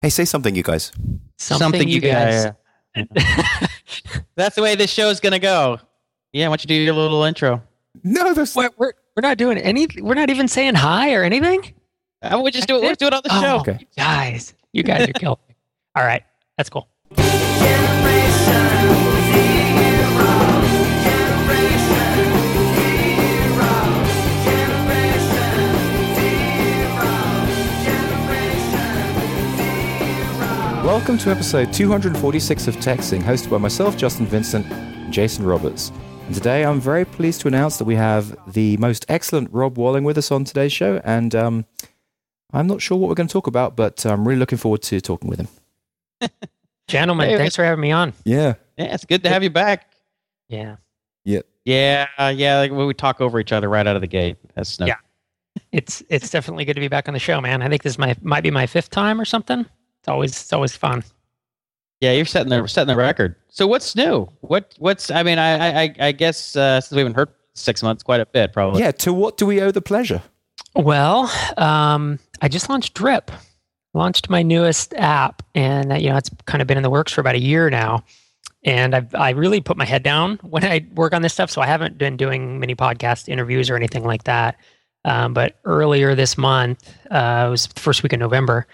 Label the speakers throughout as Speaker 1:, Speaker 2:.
Speaker 1: Hey, say something, you guys.
Speaker 2: Something, you guys.
Speaker 3: That's the way this show is gonna go. Yeah, why don't you do your little intro?
Speaker 1: No, that's
Speaker 2: We're, we're, we're not doing anything. We're not even saying hi or anything.
Speaker 3: Uh, we just do it. We'll do it on the
Speaker 2: Oh,
Speaker 3: show.
Speaker 1: Okay.
Speaker 2: Guys, you guys are killing me. All right. That's cool.
Speaker 1: Welcome to episode 246 of TechZing, hosted by myself, Justin Vincent, and Jason Roberts. And today I'm very pleased to announce that we have the most excellent Rob Walling with us on today's show. And um, I'm not sure what we're going to talk about, but I'm really looking forward to talking with him.
Speaker 2: Gentlemen,
Speaker 3: Hey,
Speaker 2: thanks for having me on.
Speaker 1: Yeah.
Speaker 3: Yeah, it's good to have you back.
Speaker 2: Yeah.
Speaker 3: Yeah, uh, yeah. Like when we talk over each other right out of the gate. That's no.
Speaker 2: Yeah. It's it's definitely good to be back on the show, man. I think this my might be my fifth time or something. It's always it's always fun.
Speaker 3: Yeah, you're setting the setting the record. So what's new? What what's? I mean, I I I guess uh, since we haven't heard six months, quite a bit probably.
Speaker 1: Yeah. To what do we owe the pleasure?
Speaker 2: Well, um, I just launched Drip, launched my newest app, and uh, you know it's kind of been in the works for about a year now. And I've I really put my head down when I work on this stuff, so I haven't been doing many podcast interviews or anything like that. Um, but earlier this month, uh, it was the first week of November,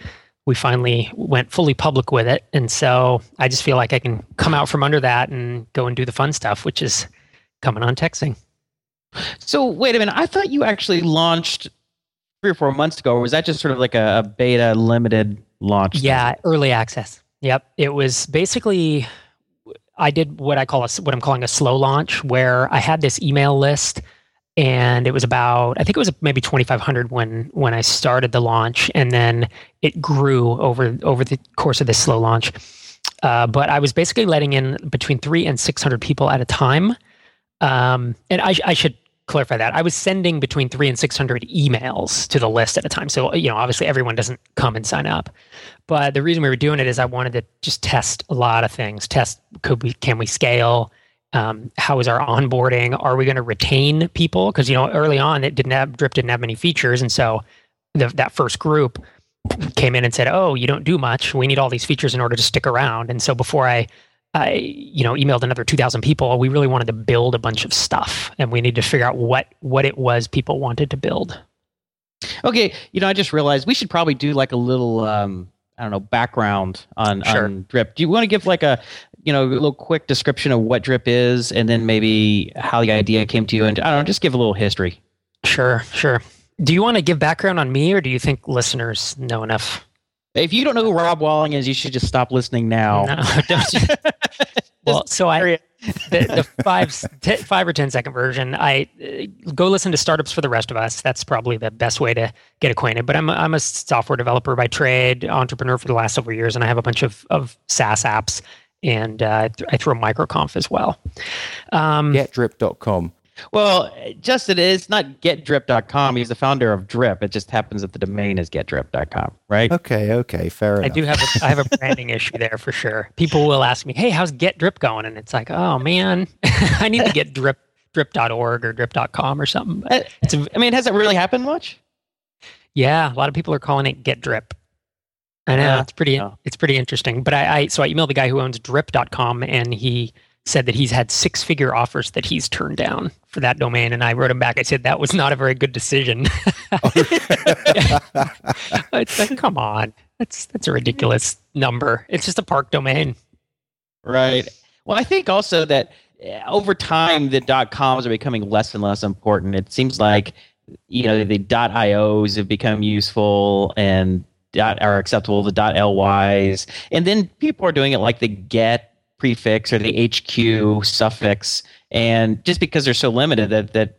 Speaker 2: we finally went fully public with it, and so I just feel like I can come out from under that and go and do the fun stuff, which is coming on TechZing.
Speaker 3: So wait a minute. I thought you actually launched three or four months ago. Or was that just sort of like a, a beta limited launch? thing?
Speaker 2: Yeah, early access. Yep, it was basically I did what I call a what I'm calling a slow launch, where I had this email list, and it was about I think it was maybe 2,500 when when I started the launch, and then it grew over over the course of this slow launch. Uh, but I was basically letting in between three and 600 people at a time, um, and I, I should clarify that I was sending between three and 600 emails to the list at a time. So you know, obviously everyone doesn't come and sign up. But the reason we were doing it is I wanted to just test a lot of things. Test could we can we scale? Um, how is our onboarding? Are we going to retain people? Because you know early on it didn't have Drip didn't have many features, and so the, that first group came in and said, "Oh, you don't do much. We need all these features in order to stick around." And so before I I you know emailed another 2000 people, we really wanted to build a bunch of stuff and we needed to figure out what what it was people wanted to build.
Speaker 3: Okay. You know, I just realized we should probably do like a little um I don't know background on
Speaker 2: Sure.
Speaker 3: on drip. Do you want to give like a you know a little quick description of what drip is, and then maybe how the idea came to you, and I don't know, just give a little history.
Speaker 2: Sure, sure. Do you want to give background on me or do you think listeners know enough?
Speaker 3: If you don't know who Rob Walling is, you should just stop listening now.
Speaker 2: No, well, so I the, the five t- five or ten second version. I uh, go listen to startups for the rest of us. That's probably the best way to get acquainted. But I'm a, I'm a software developer by trade, entrepreneur for the last several years, and I have a bunch of of SaaS apps, and uh, I throw microconf as well. Um,
Speaker 1: Getdrip.com.
Speaker 3: Well, Justin it's not getdrip.com. He's the founder of Drip. It just happens that the domain is getdrip.com, right?
Speaker 1: Okay. Okay. Fair enough.
Speaker 2: I do have a, I have a branding issue there for sure. People will ask me, "Hey, how's Get Drip going?" And it's like, "Oh man, I need to get drip drip.org or drip.com or something." But it's
Speaker 3: I mean, has it really happened much?
Speaker 2: yeah, a lot of people are calling it Get Drip. I know it's pretty
Speaker 3: yeah.
Speaker 2: it's pretty interesting. But I, I so I emailed the guy who owns drip.com and he said that he's had six figure offers that he's turned down for that domain and I wrote him back I said that was not a very good decision. it's like come on. That's that's a ridiculous number. It's just a park domain.
Speaker 3: Right. Well, I think also that uh, over time the dot coms are becoming less and less important. It seems like you know the dot ios have become useful and are acceptable. The dot lys, and then people are doing it like the get prefix or the hq suffix, and just because they're so limited that that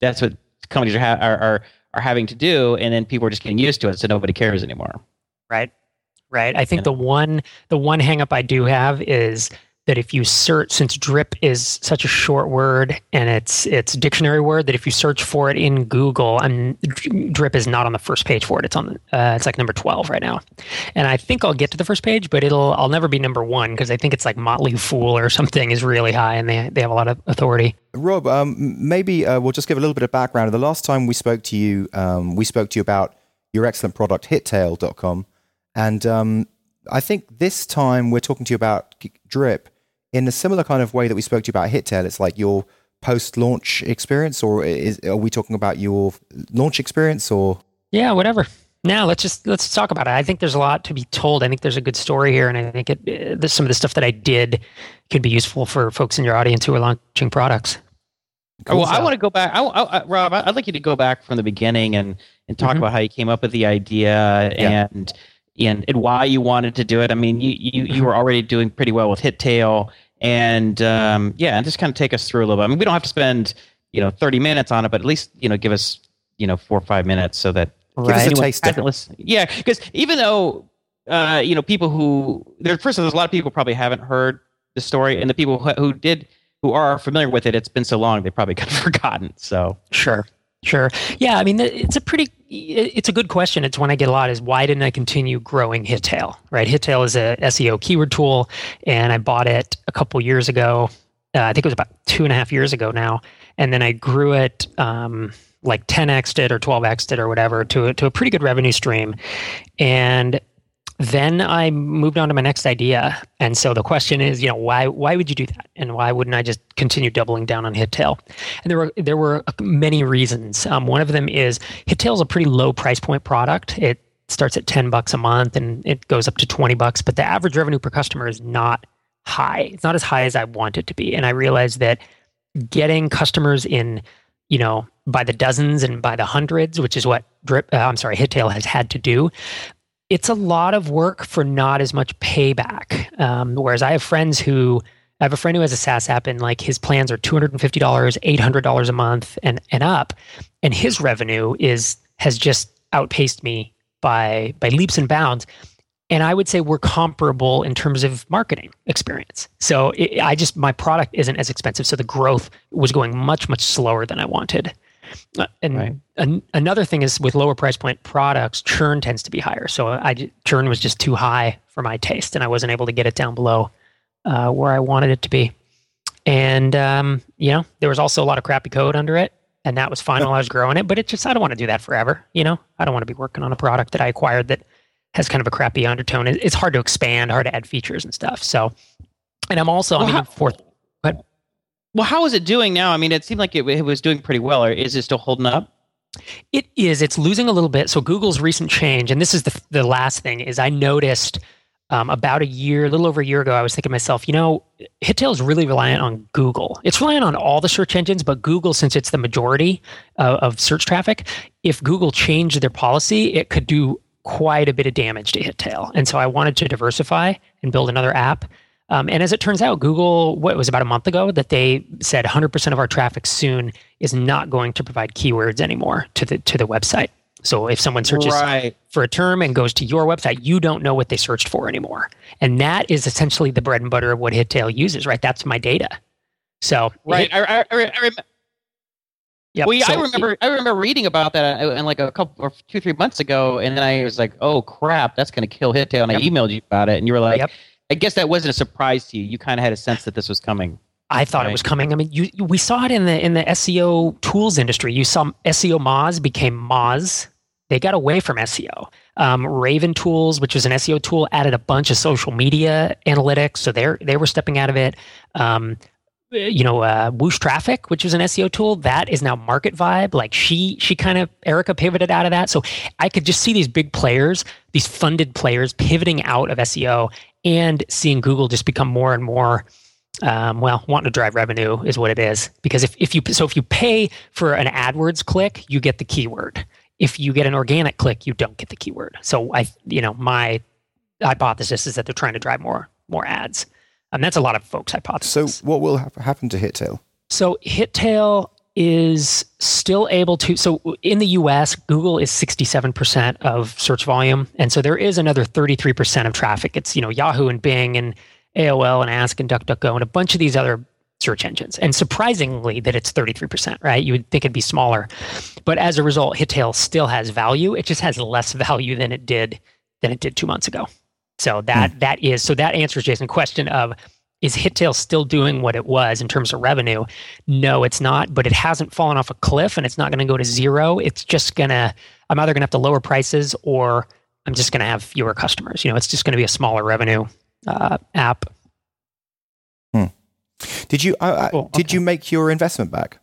Speaker 3: that's what companies are ha- are, are are having to do, and then people are just getting used to it, so nobody cares anymore.
Speaker 2: Right. Right. I think
Speaker 3: Yeah.
Speaker 2: the one the one hangup I do have is that if you search since drip is such a short word and it's it's dictionary word that if you search for it in Google and drip is not on the first page for it it's on uh, it's like number 12 right now and I think I'll get to the first page but it'll I'll never be number 1 because I think it's like Motley Fool or something is really high and they they have a lot of authority
Speaker 1: Rob, um, maybe uh, we'll just give a little bit of background. The last time we spoke to you, um, we spoke to you about your excellent product, hittail.com. And um, I think this time we're talking to you about Drip in a similar kind of way that we spoke to you about Hittail. It's like your post-launch experience, or is, are we talking about your launch experience, or
Speaker 2: yeah, whatever. Now let's just let's talk about it. I think there's a lot to be told. I think there's a good story here, and I think it, uh, some of the stuff that I did could be useful for folks in your audience who are launching products.
Speaker 3: Cool. Well, I want to go back. I, I, Rob, I'd like you to go back from the beginning and and talk mm-hmm. about how you came up with the idea yeah. and and and why you wanted to do it. I mean, you you, you were already doing pretty well with Hittail, and um, yeah, and just kind of take us through a little bit. I mean, we don't have to spend you know 30 minutes on it, but at least you know give us you know four or five minutes so that
Speaker 1: right. give us a taste.
Speaker 3: Listen. Yeah, because even though uh, you know people who there first of all, there's a lot of people probably haven't heard the story, and the people who, who did who are familiar with it, it's been so long they probably got forgotten. So
Speaker 2: sure, sure, yeah. I mean, it's a pretty, it's a good question. It's one I get a lot. Is why didn't I continue growing Hittail? Right, Hittail is a SEO keyword tool, and I bought it a couple years ago. Uh, I think it was about two and a half years ago now, and then I grew it. Um, like 10x it or 12x it or whatever to to a pretty good revenue stream and then I moved on to my next idea. And so the question is, you know, why why would you do that? And why wouldn't I just continue doubling down on Hittail? And there were there were many reasons. Um, one of them is Hittail is a pretty low price point product. It starts at 10 bucks a month and it goes up to 20 bucks, but the average revenue per customer is not high. It's not as high as I want it to be. And I realized that getting customers in, you know, by the dozens and by the hundreds, which is what Drip, uh, I'm sorry, Hittail has had to do it's a lot of work for not as much payback. Um, whereas I have friends who I have a friend who has a SaaS app and like his plans are two hundred and fifty dollars, eight hundred dollars a month, and and up, and his revenue is has just outpaced me by by leaps and bounds. And I would say we're comparable in terms of marketing experience. So it, I just my product isn't as expensive, so the growth was going much much slower than I wanted. Uh, and right. an, another thing is with lower price point products, churn tends to be higher. So I churn was just too high for my taste, and I wasn't able to get it down below uh, where I wanted it to be. And um, you know, there was also a lot of crappy code under it, and that was fine while I was growing it. But it just I don't want to do that forever. You know, I don't want to be working on a product that I acquired that has kind of a crappy undertone. It's hard to expand, hard to add features and stuff. So, and I'm also well, I mean, how, fourth. But
Speaker 3: well, how is it doing now? I mean, it seemed like it, it was doing pretty well. Or is it still holding up?
Speaker 2: It is. It's losing a little bit. So Google's recent change, and this is the the last thing, is I noticed um, about a year, a little over a year ago, I was thinking to myself, you know, Hittail is really reliant on Google. It's reliant on all the search engines, but Google, since it's the majority uh, of search traffic, if Google changed their policy, it could do quite a bit of damage to Hittail. And so I wanted to diversify and build another app um, and as it turns out, Google, what was about a month ago, that they said 100% of our traffic soon is not going to provide keywords anymore to the to the website. So if someone searches right. for a term and goes to your website, you don't know what they searched for anymore. And that is essentially the bread and butter of what Hittail uses, right? That's my data. So
Speaker 3: right, Hit, I, I, I, remember. Yeah, well, so, I remember. I remember reading about that and uh, like a couple or two, three months ago, and then I was like, "Oh crap, that's going to kill Hittail." And yep. I emailed you about it, and you were like, yep. I guess that wasn't a surprise to you. You kind of had a sense that this was coming.
Speaker 2: I thought right? it was coming. I mean, you, we saw it in the in the SEO tools industry. You saw SEO Moz became Moz. They got away from SEO. Um, Raven Tools, which was an SEO tool, added a bunch of social media analytics, so they they were stepping out of it. Um, you know, uh, Whoosh Traffic, which was an SEO tool, that is now Market Vibe. Like she, she kind of Erica pivoted out of that. So I could just see these big players, these funded players, pivoting out of SEO and seeing Google just become more and more. Um, well, wanting to drive revenue is what it is. Because if, if you so if you pay for an AdWords click, you get the keyword. If you get an organic click, you don't get the keyword. So I, you know, my hypothesis is that they're trying to drive more more ads. And that's a lot of folks' hypothesis.
Speaker 1: So, what will ha- happen to Hittail?
Speaker 2: So, Hittail is still able to. So, in the US, Google is 67% of search volume. And so, there is another 33% of traffic. It's, you know, Yahoo and Bing and AOL and Ask and DuckDuckGo and a bunch of these other search engines. And surprisingly, that it's 33%, right? You would think it'd be smaller. But as a result, Hittail still has value. It just has less value than it did than it did two months ago. So that hmm. that is so that answers Jason's question of is Hittail still doing what it was in terms of revenue? No, it's not, but it hasn't fallen off a cliff and it's not going to go to zero. It's just going to I'm either going to have to lower prices or I'm just going to have fewer customers. You know, it's just going to be a smaller revenue uh, app.
Speaker 1: Hmm. Did you uh, oh, did you make your investment back?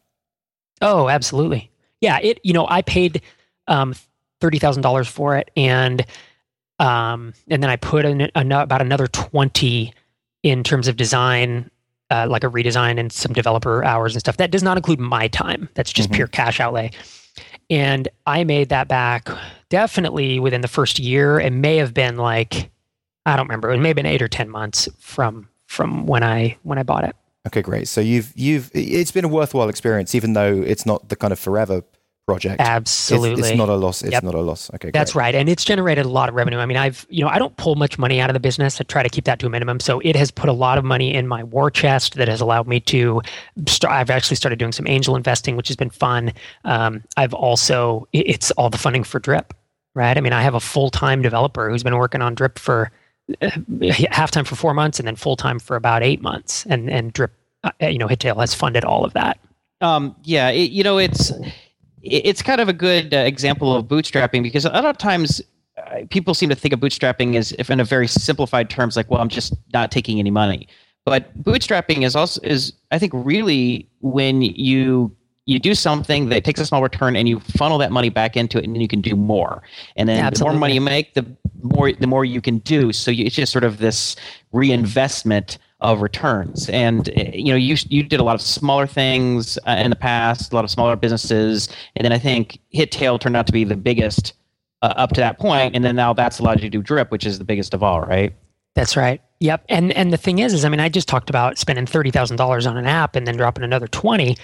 Speaker 2: Oh, absolutely. Yeah, it. You know, I paid um, thirty thousand dollars for it, and um, and then I put in about another twenty in terms of design, uh, like a redesign and some developer hours and stuff. That does not include my time. That's just mm-hmm. pure cash outlay. And I made that back definitely within the first year. It may have been like I don't remember. It may have been eight or ten months from from when I when I bought it.
Speaker 1: Okay, great. So you've you've it's been a worthwhile experience, even though it's not the kind of forever project.
Speaker 2: Absolutely,
Speaker 1: it's, it's not a loss. It's yep. not a loss. Okay,
Speaker 2: that's right, and it's generated a lot of revenue. I mean, I've you know I don't pull much money out of the business. I try to keep that to a minimum. So it has put a lot of money in my war chest that has allowed me to. Start, I've actually started doing some angel investing, which has been fun. Um, I've also it's all the funding for Drip, right? I mean, I have a full time developer who's been working on Drip for uh, half time for four months and then full time for about eight months, and and Drip, uh, you know, Hittail has funded all of that.
Speaker 3: Um, yeah, it, you know, it's it's kind of a good uh, example of bootstrapping because a lot of times uh, people seem to think of bootstrapping as if in a very simplified terms like well i'm just not taking any money. But bootstrapping is also is i think really when you you do something that takes a small return and you funnel that money back into it and then you can do more. And then yeah, the more money you make the more the more you can do. So you, it's just sort of this reinvestment of returns. And eh, you know, you you did a lot of smaller things uh, in the past, a lot of smaller businesses, and then I think Hittail turned out to be the biggest uh, up to that point, and then now that's allowed you to do Drip, which is the biggest of all, right?
Speaker 2: That's right. Yep. And and the thing is, is I mean, I just talked about spending thirty thousand dollars on an app and then dropping another twenty.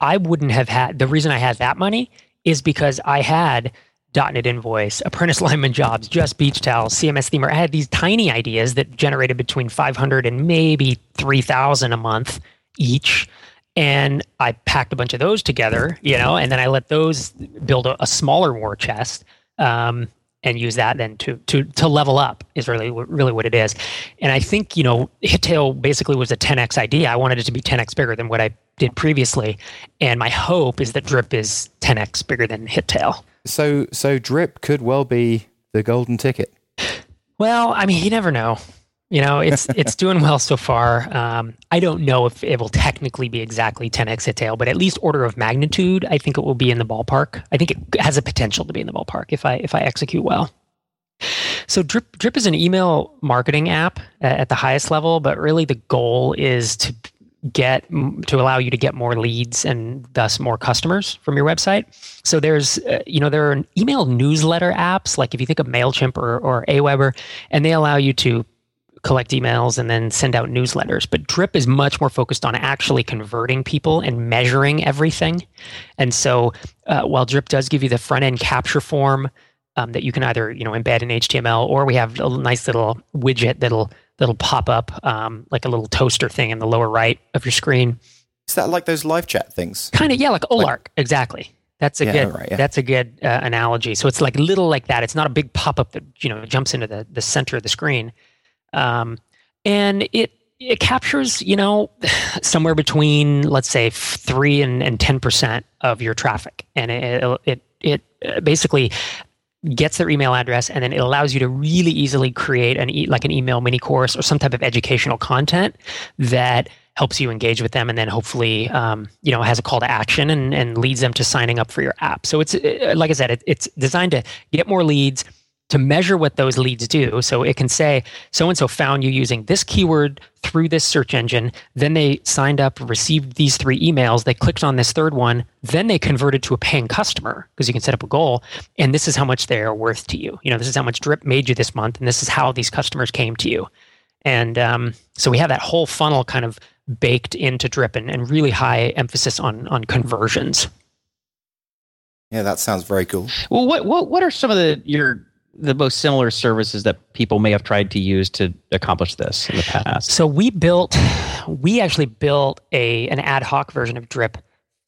Speaker 2: I wouldn't have had the reason I had that money is because I had .NET Invoice, Apprentice Lineman Jobs, Just Beach Towels, CMS Themer. I had these tiny ideas that generated between 500 and maybe 3,000 a month each. And I packed a bunch of those together, you know, and then I let those build a, a smaller war chest. Um, and use that then to to to level up is really really what it is. And I think you know Hittail basically was a 10x idea. I wanted it to be 10x bigger than what I did previously, and my hope is that Drip is 10x bigger than Hittail.
Speaker 1: So so drip could well be the golden ticket.
Speaker 2: Well, I mean, you never know. You know, it's it's doing well so far. Um, I don't know if it will technically be exactly 10x Hittail, but at least order of magnitude, I think it will be in the ballpark. I think it has a potential to be in the ballpark if I if I execute well. So Drip Drip is an email marketing app at the highest level, but really the goal is to get to allow you to get more leads and thus more customers from your website. So there's, uh, you know, there are email newsletter apps like if you think of Mailchimp or, or Aweber, and they allow you to collect emails and then send out newsletters. But Drip is much more focused on actually converting people and measuring everything. And so uh, while Drip does give you the front end capture form um, that you can either you know embed in HTML or we have a nice little widget that'll that'll pop up um, like a little toaster thing in the lower right of your screen.
Speaker 1: Is that like those live chat things?
Speaker 2: Kind of, yeah, like Olark, like, exactly. That's a yeah, good. Right, yeah. That's a good uh, analogy. So it's like little like that. It's not a big pop up that you know jumps into the the center of the screen, um, and it it captures you know somewhere between let's say three and and ten percent of your traffic, and it it it uh, basically gets their email address and then it allows you to really easily create an e- like an email mini course or some type of educational content that helps you engage with them and then hopefully um, you know has a call to action and, and leads them to signing up for your app. So it's uh, like i said it, it's designed to get more leads to measure what those leads do. So it can say, so and so found you using this keyword through this search engine. Then they signed up, received these three emails. They clicked on this third one. Then they converted to a paying customer because you can set up a goal. And this is how much they are worth to you. You know, this is how much Drip made you this month. And this is how these customers came to you. And um, so we have that whole funnel kind of baked into Drip and, and really high emphasis on, on conversions.
Speaker 1: Yeah, that sounds very cool.
Speaker 3: Well, what what what are some of the your the most similar services that people may have tried to use to accomplish this in the past?
Speaker 2: So we built, we actually built a an ad hoc version of Drip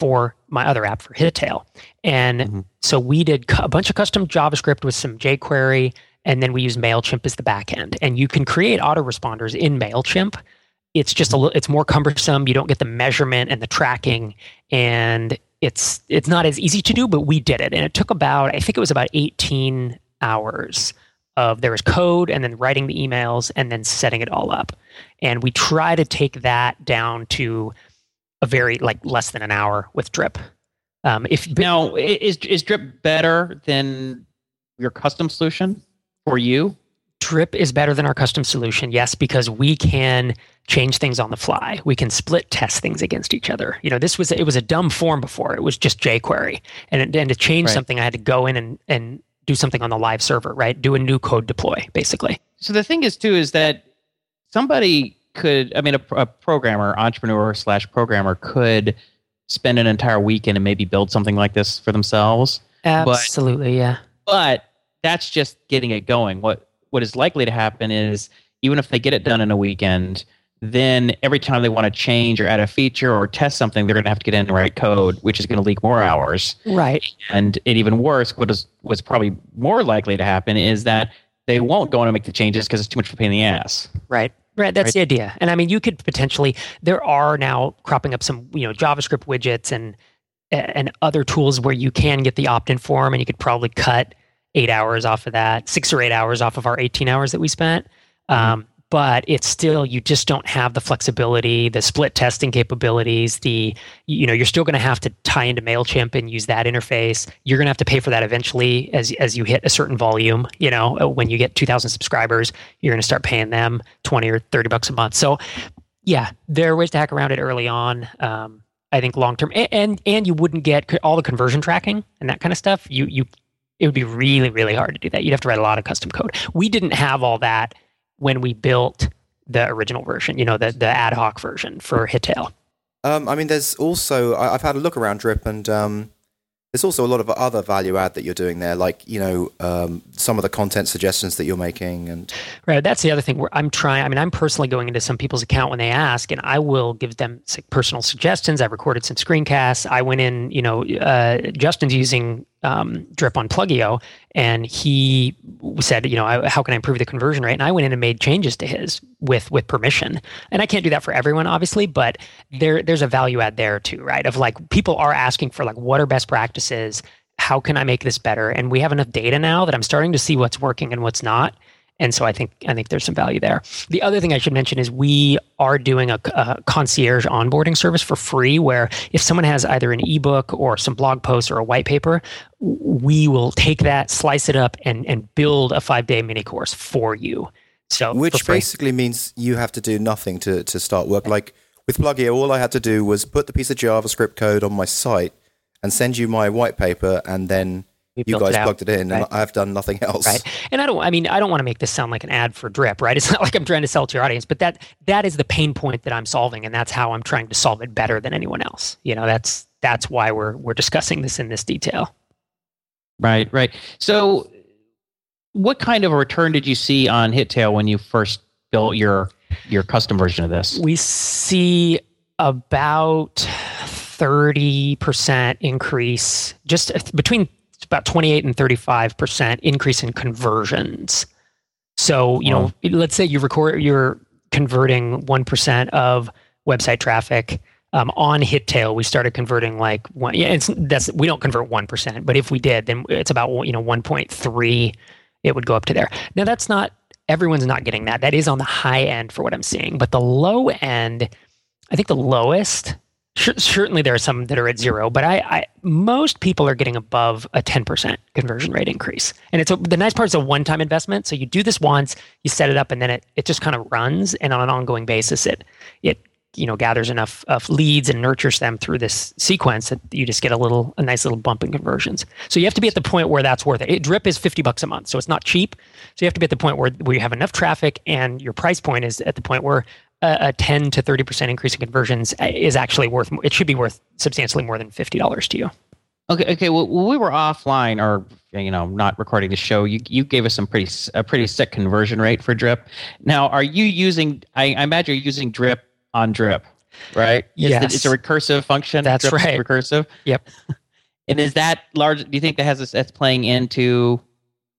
Speaker 2: for my other app for Hittail, and mm-hmm. so we did a bunch of custom JavaScript with some jQuery, and then we use Mailchimp as the backend. And you can create autoresponders in Mailchimp. It's just a little, it's more cumbersome. You don't get the measurement and the tracking, and it's it's not as easy to do. But we did it, and it took about I think it was about eighteen hours of there was code and then writing the emails and then setting it all up. And we try to take that down to a very like less than an hour with drip.
Speaker 3: Um, if now is is drip better than your custom solution for you?
Speaker 2: Drip is better than our custom solution, yes, because we can change things on the fly. We can split test things against each other. You know, this was it was a dumb form before. It was just jQuery, and and to change right. something, I had to go in and and do something on the live server, right? Do a new code deploy, basically.
Speaker 3: So the thing is too is that somebody could, I mean, a, a programmer, entrepreneur slash programmer could spend an entire weekend and maybe build something like this for themselves.
Speaker 2: Absolutely,
Speaker 3: but,
Speaker 2: yeah.
Speaker 3: But that's just getting it going. What what is likely to happen is even if they get it done in a weekend, then every time they want to change or add a feature or test something, they're going to have to get in and write code, which is going to leak more hours.
Speaker 2: Right.
Speaker 3: And it even worse, what is what's probably more likely to happen is that they won't go in and make the changes because it's too much of a pain in the ass.
Speaker 2: Right. Right, that's right. the idea. And I mean, you could potentially there are now cropping up some, you know, JavaScript widgets and and other tools where you can get the opt-in form and you could probably cut eight hours off of that, six or eight hours off of our 18 hours that we spent. Mm-hmm. Um, but it's still you just don't have the flexibility the split testing capabilities the you know you're still going to have to tie into mailchimp and use that interface you're going to have to pay for that eventually as as you hit a certain volume you know uh, when you get 2000 subscribers you're going to start paying them 20 or 30 bucks a month so yeah there are ways to hack around it early on um, i think long term and, and and you wouldn't get all the conversion tracking and that kind of stuff you you it would be really, really hard to do that. You'd have to write a lot of custom code. We didn't have all that when we built the original version, you know, the, the ad hoc version for Hittail.
Speaker 1: Um, I mean, there's also, I, have had a look around Drip and um, there's also a lot of other value add that you're doing there, like you know um, some of the content suggestions that you're making, and
Speaker 2: right. That's the other thing where I'm trying. I mean, I'm personally going into some people's account when they ask, and I will give them personal suggestions. I've recorded some screencasts. I went in, you know, uh, Justin's using um, drip on Plugio, and he said, you know, how can I improve the conversion rate? And I went in and made changes to his with with permission. And I can't do that for everyone, obviously, but there there's a value add there too, right? Of like people are asking for like what are best practices? How can I make this better? And we have enough data now that I'm starting to see what's working and what's not. And so I think I think there's some value there. The other thing I should mention is we are doing a, a, concierge onboarding service for free, where if someone has either an ebook or some blog post or a white paper, we will take that, slice it up, and and build a five day mini course for you. So
Speaker 1: which basically means you have to do nothing to to start work. Like with Plugio, all I had to do was put the piece of JavaScript code on my site and send you my white paper, and then we you guys it plugged it in, right? and I've done nothing else.
Speaker 2: Right. And I don't. I mean, I don't want to make this sound like an ad for Drip, right? It's not like I'm trying to sell to your audience, but that that is the pain point that I'm solving, and that's how I'm trying to solve it better than anyone else. You know, that's that's why we're we're discussing this in this detail.
Speaker 3: Right. Right. So, what kind of a return did you see on Hittail when you first built your your custom version of this?
Speaker 2: We see about 30% increase just between about 28 and 35% increase in conversions. So, you wow. know, let's say you record, you're converting 1% of website traffic. Um, on Hittail, we started converting like one. Yeah, it's that's we don't convert one percent, but if we did, then it's about you know one point three. It would go up to there. Now that's not everyone's not getting that. That is on the high end for what I'm seeing, but the low end, I think the lowest certainly there are some that are at zero, but I, I most people are getting above a 10% conversion rate increase. And it's a, the nice part is a one-time investment. So you do this once, you set it up, and then it, it just kind of runs. And on an ongoing basis, it it you know gathers enough of leads and nurtures them through this sequence that you just get a little a nice little bump in conversions. So you have to be at the point where that's worth it. it drip is 50 bucks a month, so it's not cheap. So you have to be at the point where, where you have enough traffic and your price point is at the point where a, 10 to 30% increase in conversions uh, is actually worth, it should be worth substantially more than $50 to you.
Speaker 3: Okay. Okay. Well, we were offline or, you know, not recording the show. You, you gave us some pretty, a pretty sick conversion rate for drip. Now, are you using, I, I imagine you're using drip on drip, right?
Speaker 2: Yes.
Speaker 3: It's a recursive function.
Speaker 2: That's right.
Speaker 3: Recursive.
Speaker 2: Yep.
Speaker 3: and is that large? Do you think that has this, that's playing into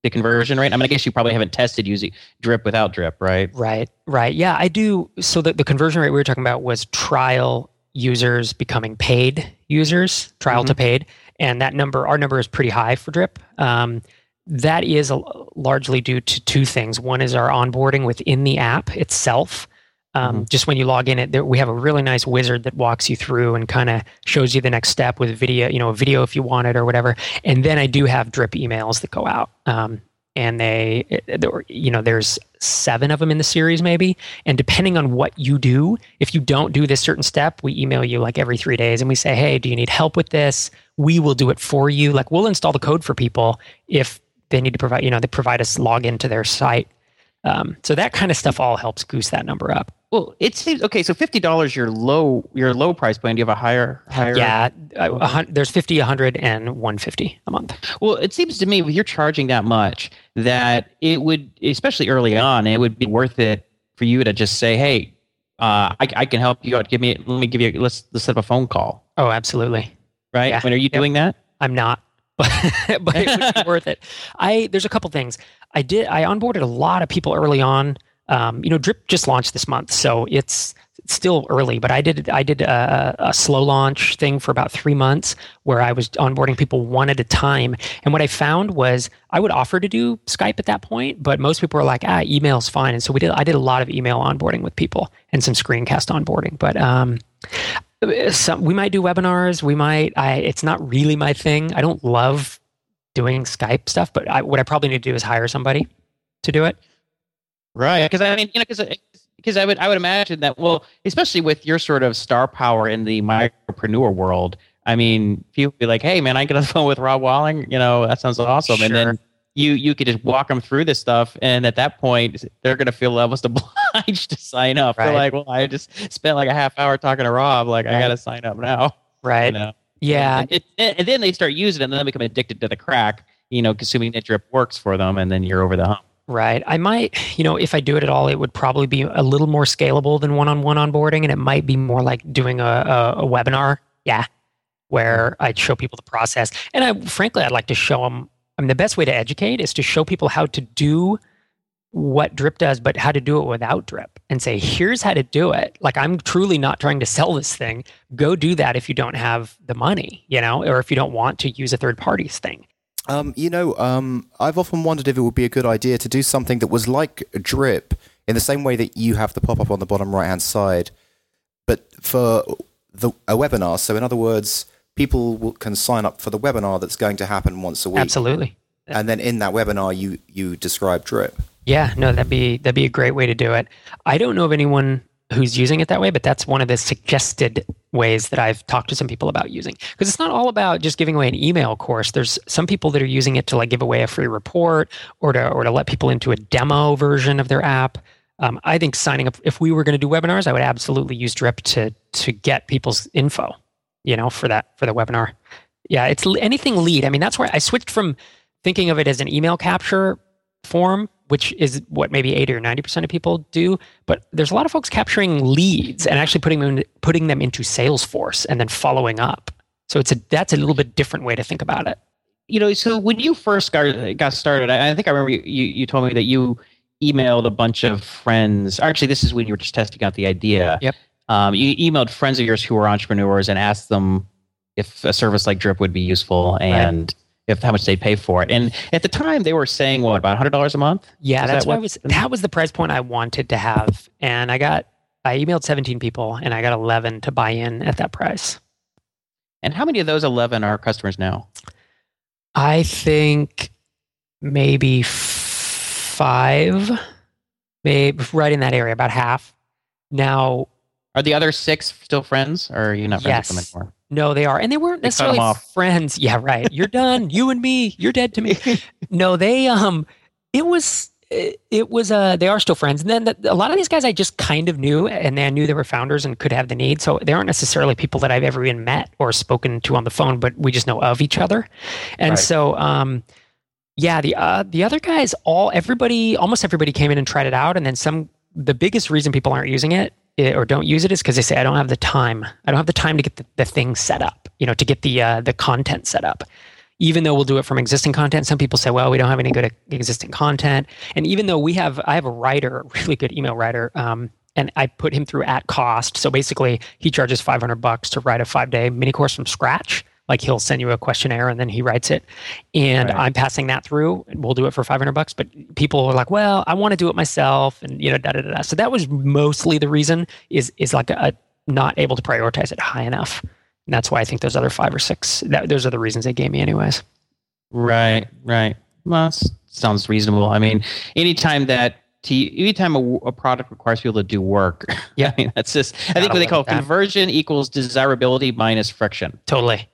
Speaker 3: the conversion rate? I mean, I guess you probably haven't tested using drip without drip, right?
Speaker 2: Right, right. Yeah, I do. So the, the conversion rate we were talking about was trial users becoming paid users, trial mm-hmm. to paid. And that number, our number is pretty high for drip. Um, that is a, largely due to two things. One is our onboarding within the app itself. Um, mm-hmm. Just when you log in, it there, we have a really nice wizard that walks you through and kind of shows you the next step with video, you know, a video if you want it or whatever. And then I do have drip emails that go out. Um, and they, you know, there's seven of them in the series maybe. And depending on what you do, if you don't do this certain step, we email you like every three days and we say, hey, do you need help with this? We will do it for you. Like we'll install the code for people if they need to provide, you know, they provide us login to their site. Um, so that kind of stuff all helps goose that number up.
Speaker 3: Well, it seems okay. So fifty dollars, your low, your low price plan. Do you have a higher, higher?
Speaker 2: Yeah, uh, there's 50, 100, and 150 a month.
Speaker 3: Well, it seems to me if you're charging that much, that it would, especially early on, it would be worth it for you to just say, "Hey, uh, I, I can help you out. Give me, let me give you, let's, let's set up a phone call."
Speaker 2: Oh, absolutely.
Speaker 3: Right. Yeah. When are you doing that?
Speaker 2: I'm not. but, but it would be worth it. I there's a couple things. I did I onboarded a lot of people early on. Um, you know, Drip just launched this month, so it's still early. But I did I did a, a, slow launch thing for about three months where I was onboarding people one at a time. And what I found was I would offer to do Skype at that point, but most people were like, ah, email's fine. And so we did I did a lot of email onboarding with people and some screencast onboarding. But um, some, we might do webinars. We might. I. It's not really my thing. I don't love doing Skype stuff, but I, what I probably need to do is hire somebody to do it.
Speaker 3: Right. Because I mean, you know, because because I would I would imagine that well, especially with your sort of star power in the micropreneur world. I mean, people be like, "Hey, man, I get on the phone with Rob Walling. You know, that sounds awesome." Sure. And then you you could just walk them through this stuff, and at that point, they're going to feel almost obliged to sign up. Right. They're like, "Well, I just spent like a half hour talking to Rob. Like, right. I got to sign up now."
Speaker 2: Right. You know? Yeah.
Speaker 3: And, it, and, then they start using it, and then they become addicted to the crack. You know, consuming that drip works for them, and then you're over the hump.
Speaker 2: Right. I might, you know, if I do it at all, it would probably be a little more scalable than one-on-one onboarding, and it might be more like doing a, a, a webinar. Yeah, where mm-hmm. I'd show people the process, and I frankly, I'd like to show them I mean, the best way to educate is to show people how to do what drip does, but how to do it without drip and say, here's how to do it. Like, I'm truly not trying to sell this thing. Go do that if you don't have the money, you know, or if you don't want to use a third party's thing.
Speaker 1: Um, you know, um, I've often wondered if it would be a good idea to do something that was like drip in the same way that you have the pop up on the bottom right hand side, but for the, a webinar. So, in other words, people can sign up for the webinar that's going to happen once a week.
Speaker 2: Absolutely.
Speaker 1: And then in that webinar, you you describe drip.
Speaker 2: Yeah, no, that'd be that'd be a great way to do it. I don't know of anyone who's using it that way, but that's one of the suggested ways that I've talked to some people about using. Because it's not all about just giving away an email course. There's some people that are using it to like give away a free report or to or to let people into a demo version of their app. Um, I think signing up if we were going to do webinars, I would absolutely use Drip to to get people's info you know, for that for the webinar. Yeah, it's anything lead. I mean, that's where I switched from thinking of it as an email capture form, which is what maybe 80 or 90% of people do, but there's a lot of folks capturing leads and actually putting them putting them into Salesforce and then following up. So it's a that's a little bit different way to think about it.
Speaker 3: You know, so when you first got got started, I, I think I remember you, you, you told me that you emailed a bunch of friends. Actually, this is when you were just testing out the idea.
Speaker 2: Yep
Speaker 3: um, you emailed friends of yours who were entrepreneurs and asked them if a service like Drip would be useful and right. If how much they pay for it. And at the time, they were saying what about hundred dollars a month?
Speaker 2: Yeah, that's that what was that was the price point I wanted to have, and I got I emailed seventeen people and I got eleven to buy in at that price.
Speaker 3: And how many of those eleven are customers now?
Speaker 2: I think maybe five, maybe right in that area, about half. Now
Speaker 3: are the other six still friends, or are you not friends yes. with them anymore?
Speaker 2: No, they are, and they weren't necessarily friends. Yeah, right. You're done. you and me. You're dead to me. no, they um, it was it was uh they are still friends and then the, a lot of these guys i just kind of knew and i knew they were founders and could have the need so they aren't necessarily people that i've ever even met or spoken to on the phone but we just know of each other and right. so um yeah the uh the other guys all everybody almost everybody came in and tried it out and then some the biggest reason people aren't using it it, or don't use it is because they say I don't have the time. I don't have the time to get the, the thing set up. You know, to get the uh, the content set up. Even though we'll do it from existing content, some people say, "Well, we don't have any good existing content." And even though we have, I have a writer, a really good email writer, um, and I put him through at cost. So basically, he charges 500 bucks to write a five day mini course from scratch. Like he'll send you a questionnaire and then he writes it, and right. I'm passing that through. And we'll do it for 500 bucks. But people are like, "Well, I want to do it myself," and you know, da da da. So that was mostly the reason is is like a, a not able to prioritize it high enough. And that's why I think those other five or six, that, those are the reasons they gave me, anyways.
Speaker 3: Right, right. Well, sounds reasonable. I mean, anytime that to, anytime a, a, product requires people to do work, yeah, I mean, that's just, I think what they call that. conversion equals desirability minus friction.
Speaker 2: Totally.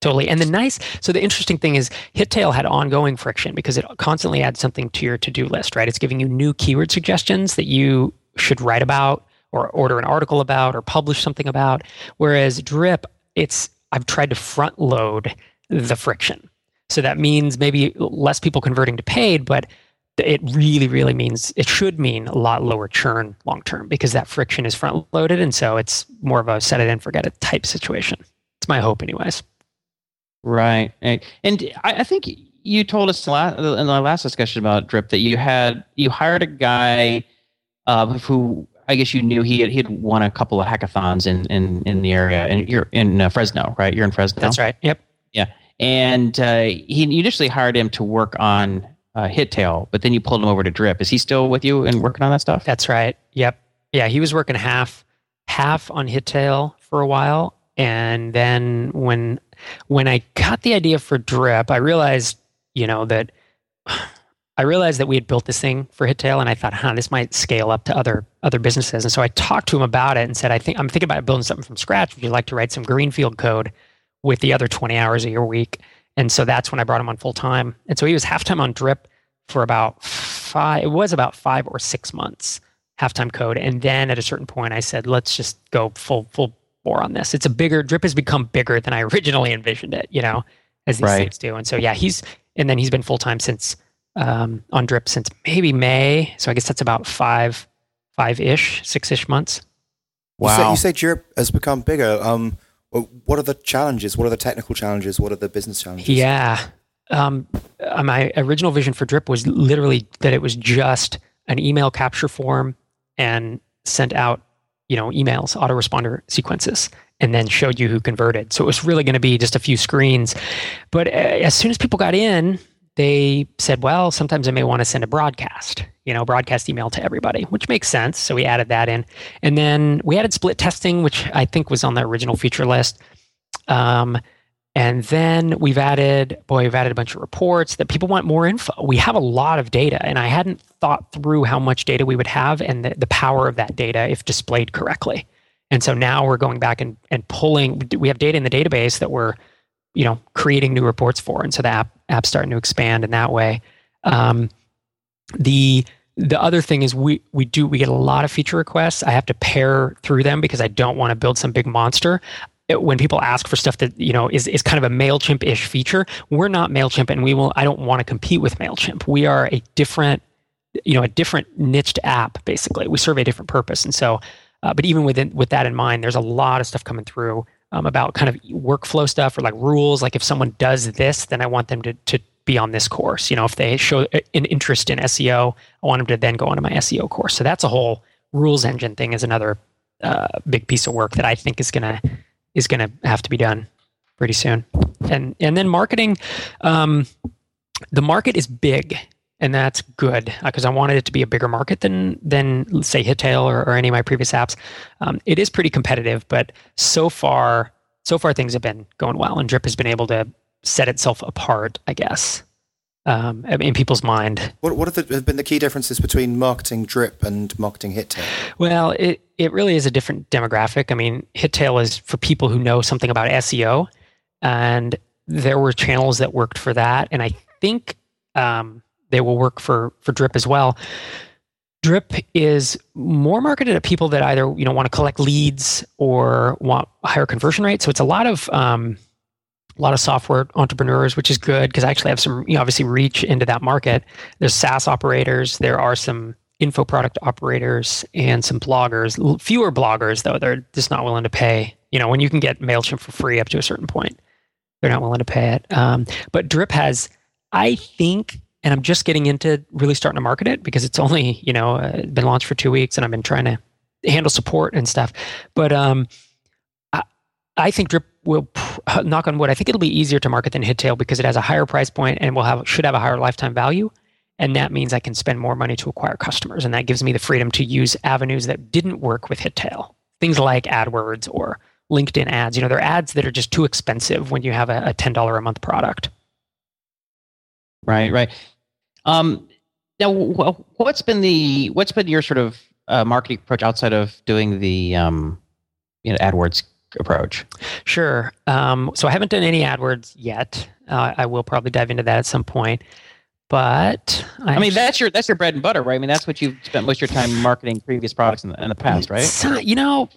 Speaker 2: Totally. And the nice, so the interesting thing is Hittail had ongoing friction because it constantly adds something to your to do list, right? It's giving you new keyword suggestions that you should write about or order an article about or publish something about. Whereas Drip, it's, I've tried to front load the friction. So that means maybe less people converting to paid, but it really, really means it should mean a lot lower churn long term because that friction is front loaded. And so it's more of a set it and forget it type situation. It's my hope, anyways.
Speaker 3: Right. And I think you told us in the last discussion about Drip that you had, you hired a guy uh, who I guess you knew he had, he had won a couple of hackathons in, in, in the area and you're in uh, Fresno, right? You're in Fresno.
Speaker 2: That's right. Yep.
Speaker 3: Yeah and uh, he initially hired him to work on uh, Hittail, but then you pulled him over to Drip. Is he still with you and working on that stuff?
Speaker 2: That's right. Yep. Yeah, he was working half half on Hittail for a while, and then when when I got the idea for Drip, I realized you know that. I realized that we had built this thing for Hittail, and I thought, huh, this might scale up to other other businesses. And so I talked to him about it and said, I think I'm thinking about building something from scratch. Would you like to write some greenfield code with the other 20 hours a year week. And so that's when I brought him on full time. And so he was half time on drip for about five, it was about five or six months, halftime code. And then at a certain point, I said, let's just go full, full bore on this. It's a bigger, drip has become bigger than I originally envisioned it, you know, as these right. things do. And so, yeah, he's, and then he's been full time since, um, on drip since maybe May. So I guess that's about five, five ish, six ish months.
Speaker 4: Wow. You say, you say drip has become bigger. Um, what are the challenges? What are the technical challenges? What are the business challenges?
Speaker 2: Yeah. Um, uh, my original vision for Drip was literally that it was just an email capture form and sent out, you know, emails, autoresponder sequences, and then showed you who converted. So it was really going to be just a few screens. But uh, as soon as people got in, they said, well, sometimes I may want to send a broadcast, you know, broadcast email to everybody, which makes sense. So we added that in. And then we added split testing, which I think was on the original feature list. Um, and then we've added, boy, we've added a bunch of reports that people want more info. We have a lot of data, and I hadn't thought through how much data we would have and the, the power of that data if displayed correctly. And so now we're going back and, and pulling, we have data in the database that we're you know creating new reports for and so the app app's starting to expand in that way um, the the other thing is we we do we get a lot of feature requests i have to pair through them because i don't want to build some big monster when people ask for stuff that you know is, is kind of a mailchimp-ish feature we're not mailchimp and we will i don't want to compete with mailchimp we are a different you know a different niched app basically we serve a different purpose and so uh, but even within with that in mind there's a lot of stuff coming through um, about kind of workflow stuff or like rules. Like if someone does this, then I want them to, to be on this course. You know, if they show an interest in SEO, I want them to then go onto my SEO course. So that's a whole rules engine thing is another uh, big piece of work that I think is gonna is gonna have to be done pretty soon. And and then marketing, um, the market is big and that's good because uh, I wanted it to be a bigger market than than say Hittail or, or any of my previous apps. Um, it is pretty competitive, but so far, so far things have been going well, and Drip has been able to set itself apart, I guess, um, in people's mind.
Speaker 4: What what have, the, have been the key differences between marketing Drip and marketing Hittail?
Speaker 2: Well, it it really is a different demographic. I mean, Hittail is for people who know something about SEO, and there were channels that worked for that, and I think. Um, they will work for for Drip as well. Drip is more marketed at people that either you know want to collect leads or want higher conversion rates. So it's a lot of um, a lot of software entrepreneurs, which is good because I actually have some you know, obviously reach into that market. There's SaaS operators. There are some info product operators and some bloggers. Fewer bloggers though; they're just not willing to pay. You know, when you can get Mailchimp for free up to a certain point, they're not willing to pay it. Um, but Drip has, I think, and I'm just getting into really starting to market it because it's only you know uh, been launched for two weeks, and I've been trying to handle support and stuff. But um, I, I think Drip will. Pr- knock on wood, I think it'll be easier to market than Hittail because it has a higher price point and will have should have a higher lifetime value. And that means I can spend more money to acquire customers. And that gives me the freedom to use avenues that didn't work with Hittail. Things like AdWords or LinkedIn ads. You know, they're ads that are just too expensive when you have a, a $10 a month product.
Speaker 3: Right, right. Um, now, what's been the what's been your sort of uh, marketing approach outside of doing the um, you know AdWords approach?
Speaker 2: Sure. Um, so I haven't done any AdWords yet. Uh, I will probably dive into that at some point. But
Speaker 3: I, I mean, that's your that's your bread and butter, right? I mean, that's what you've spent most of your time marketing previous products in the, in the past, right?
Speaker 2: So, you know,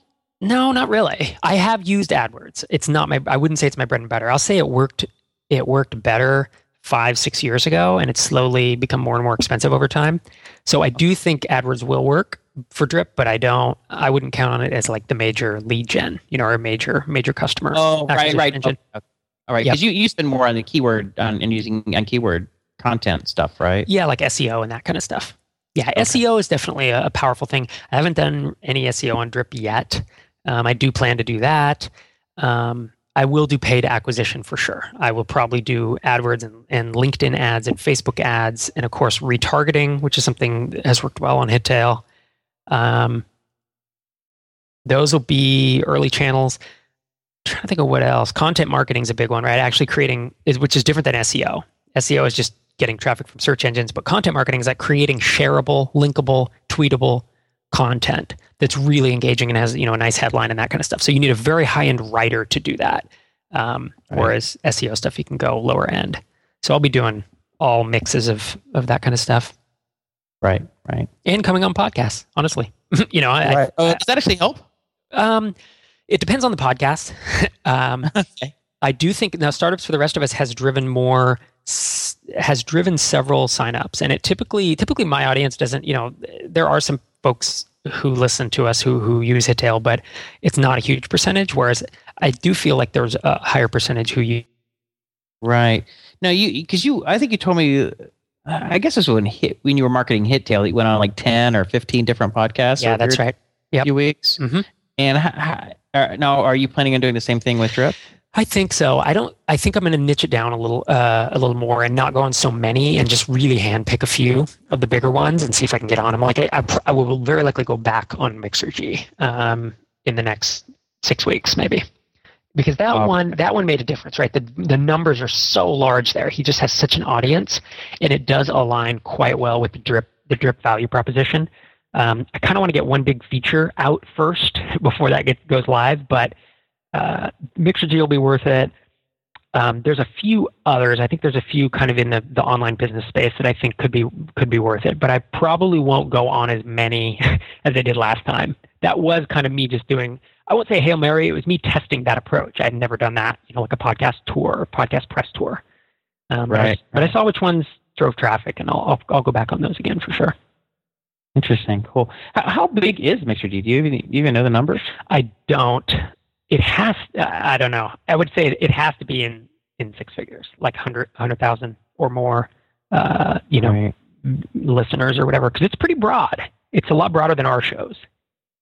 Speaker 2: no, not really. I have used AdWords. It's not my. I wouldn't say it's my bread and butter. I'll say it worked. It worked better five, six years ago, and it's slowly become more and more expensive over time. So I do think AdWords will work for Drip, but I don't. I wouldn't count on it as like the major lead gen, you know, or major major customer.
Speaker 3: Oh, right, right. Okay. All right, because yep. you you spend more on the keyword on and using on keyword content stuff, right?
Speaker 2: Yeah, like SEO and that kind of stuff. Yeah, okay. SEO is definitely a, a, powerful thing. I haven't done any SEO on Drip yet. Um, I do plan to do that. Um, I will do paid acquisition for sure. I will probably do AdWords and, and, LinkedIn ads and Facebook ads, and of course retargeting, which is something that has worked well on Hittail. Um, those will be early channels. I'm trying to think of what else. Content marketing is a big one, right? Actually creating is which is different than SEO. SEO is just getting traffic from search engines, but content marketing is like creating shareable, linkable, tweetable content that's really engaging and has you know a nice headline and that kind of stuff. So you need a very high end writer to do that. Um, right. Whereas SEO stuff, you can go lower end. So I'll be doing all mixes of of that kind of stuff.
Speaker 3: Right, right.
Speaker 2: And coming on podcasts, honestly, you know,
Speaker 3: right. I, uh, does that actually help?
Speaker 2: Um, it depends on the podcast. um, okay. I do think now startups for the rest of us has driven more has driven several signups and it typically typically my audience doesn't you know there are some folks who listen to us who who use Hittail, but it's not a huge percentage. Whereas I do feel like there's a higher percentage who use.
Speaker 3: Right now, you because you I think you told me. I guess this was when hit when you were marketing Hittail. You went on like ten or fifteen different podcasts.
Speaker 2: Yeah, that's right.
Speaker 3: Yeah, A few weeks. Mm-hmm. And how, how, uh, now, are you planning on doing the same thing with Drip?
Speaker 2: I think so. I don't. I think I'm going to niche it down a little, uh, a little more, and not go on so many, and just really handpick a few of the bigger ones and see if I can get on them. Like I, I, I will very likely go back on Mixergy um, in the next six weeks, maybe, because that um, one, that one made a difference, right? The the numbers are so large there. He just has such an audience, and it does align quite well with the drip, the drip value proposition. Um, I kind of want to get one big feature out first before that gets goes live, but uh, Mixergy will be worth it. Um, there's a few others. I think there's a few kind of in the, the online business space that I think could be could be worth it. But I probably won't go on as many as I did last time. That was kind of me just doing. I won't say hail mary. It was me testing that approach. I had never done that. You know, like a podcast tour or podcast press tour. Um, right. But I, but I, saw which ones drove traffic, and I'll, I'll, I'll go back on those again for sure.
Speaker 3: Interesting. Cool. How, how big is Mixergy? Do you even do you even know the numbers?
Speaker 2: I don't it has i don't know. I would say it has to be in in six figures like 100 100000 or more uh, you know right. listeners or whatever because it's pretty broad. It's a lot broader than our shows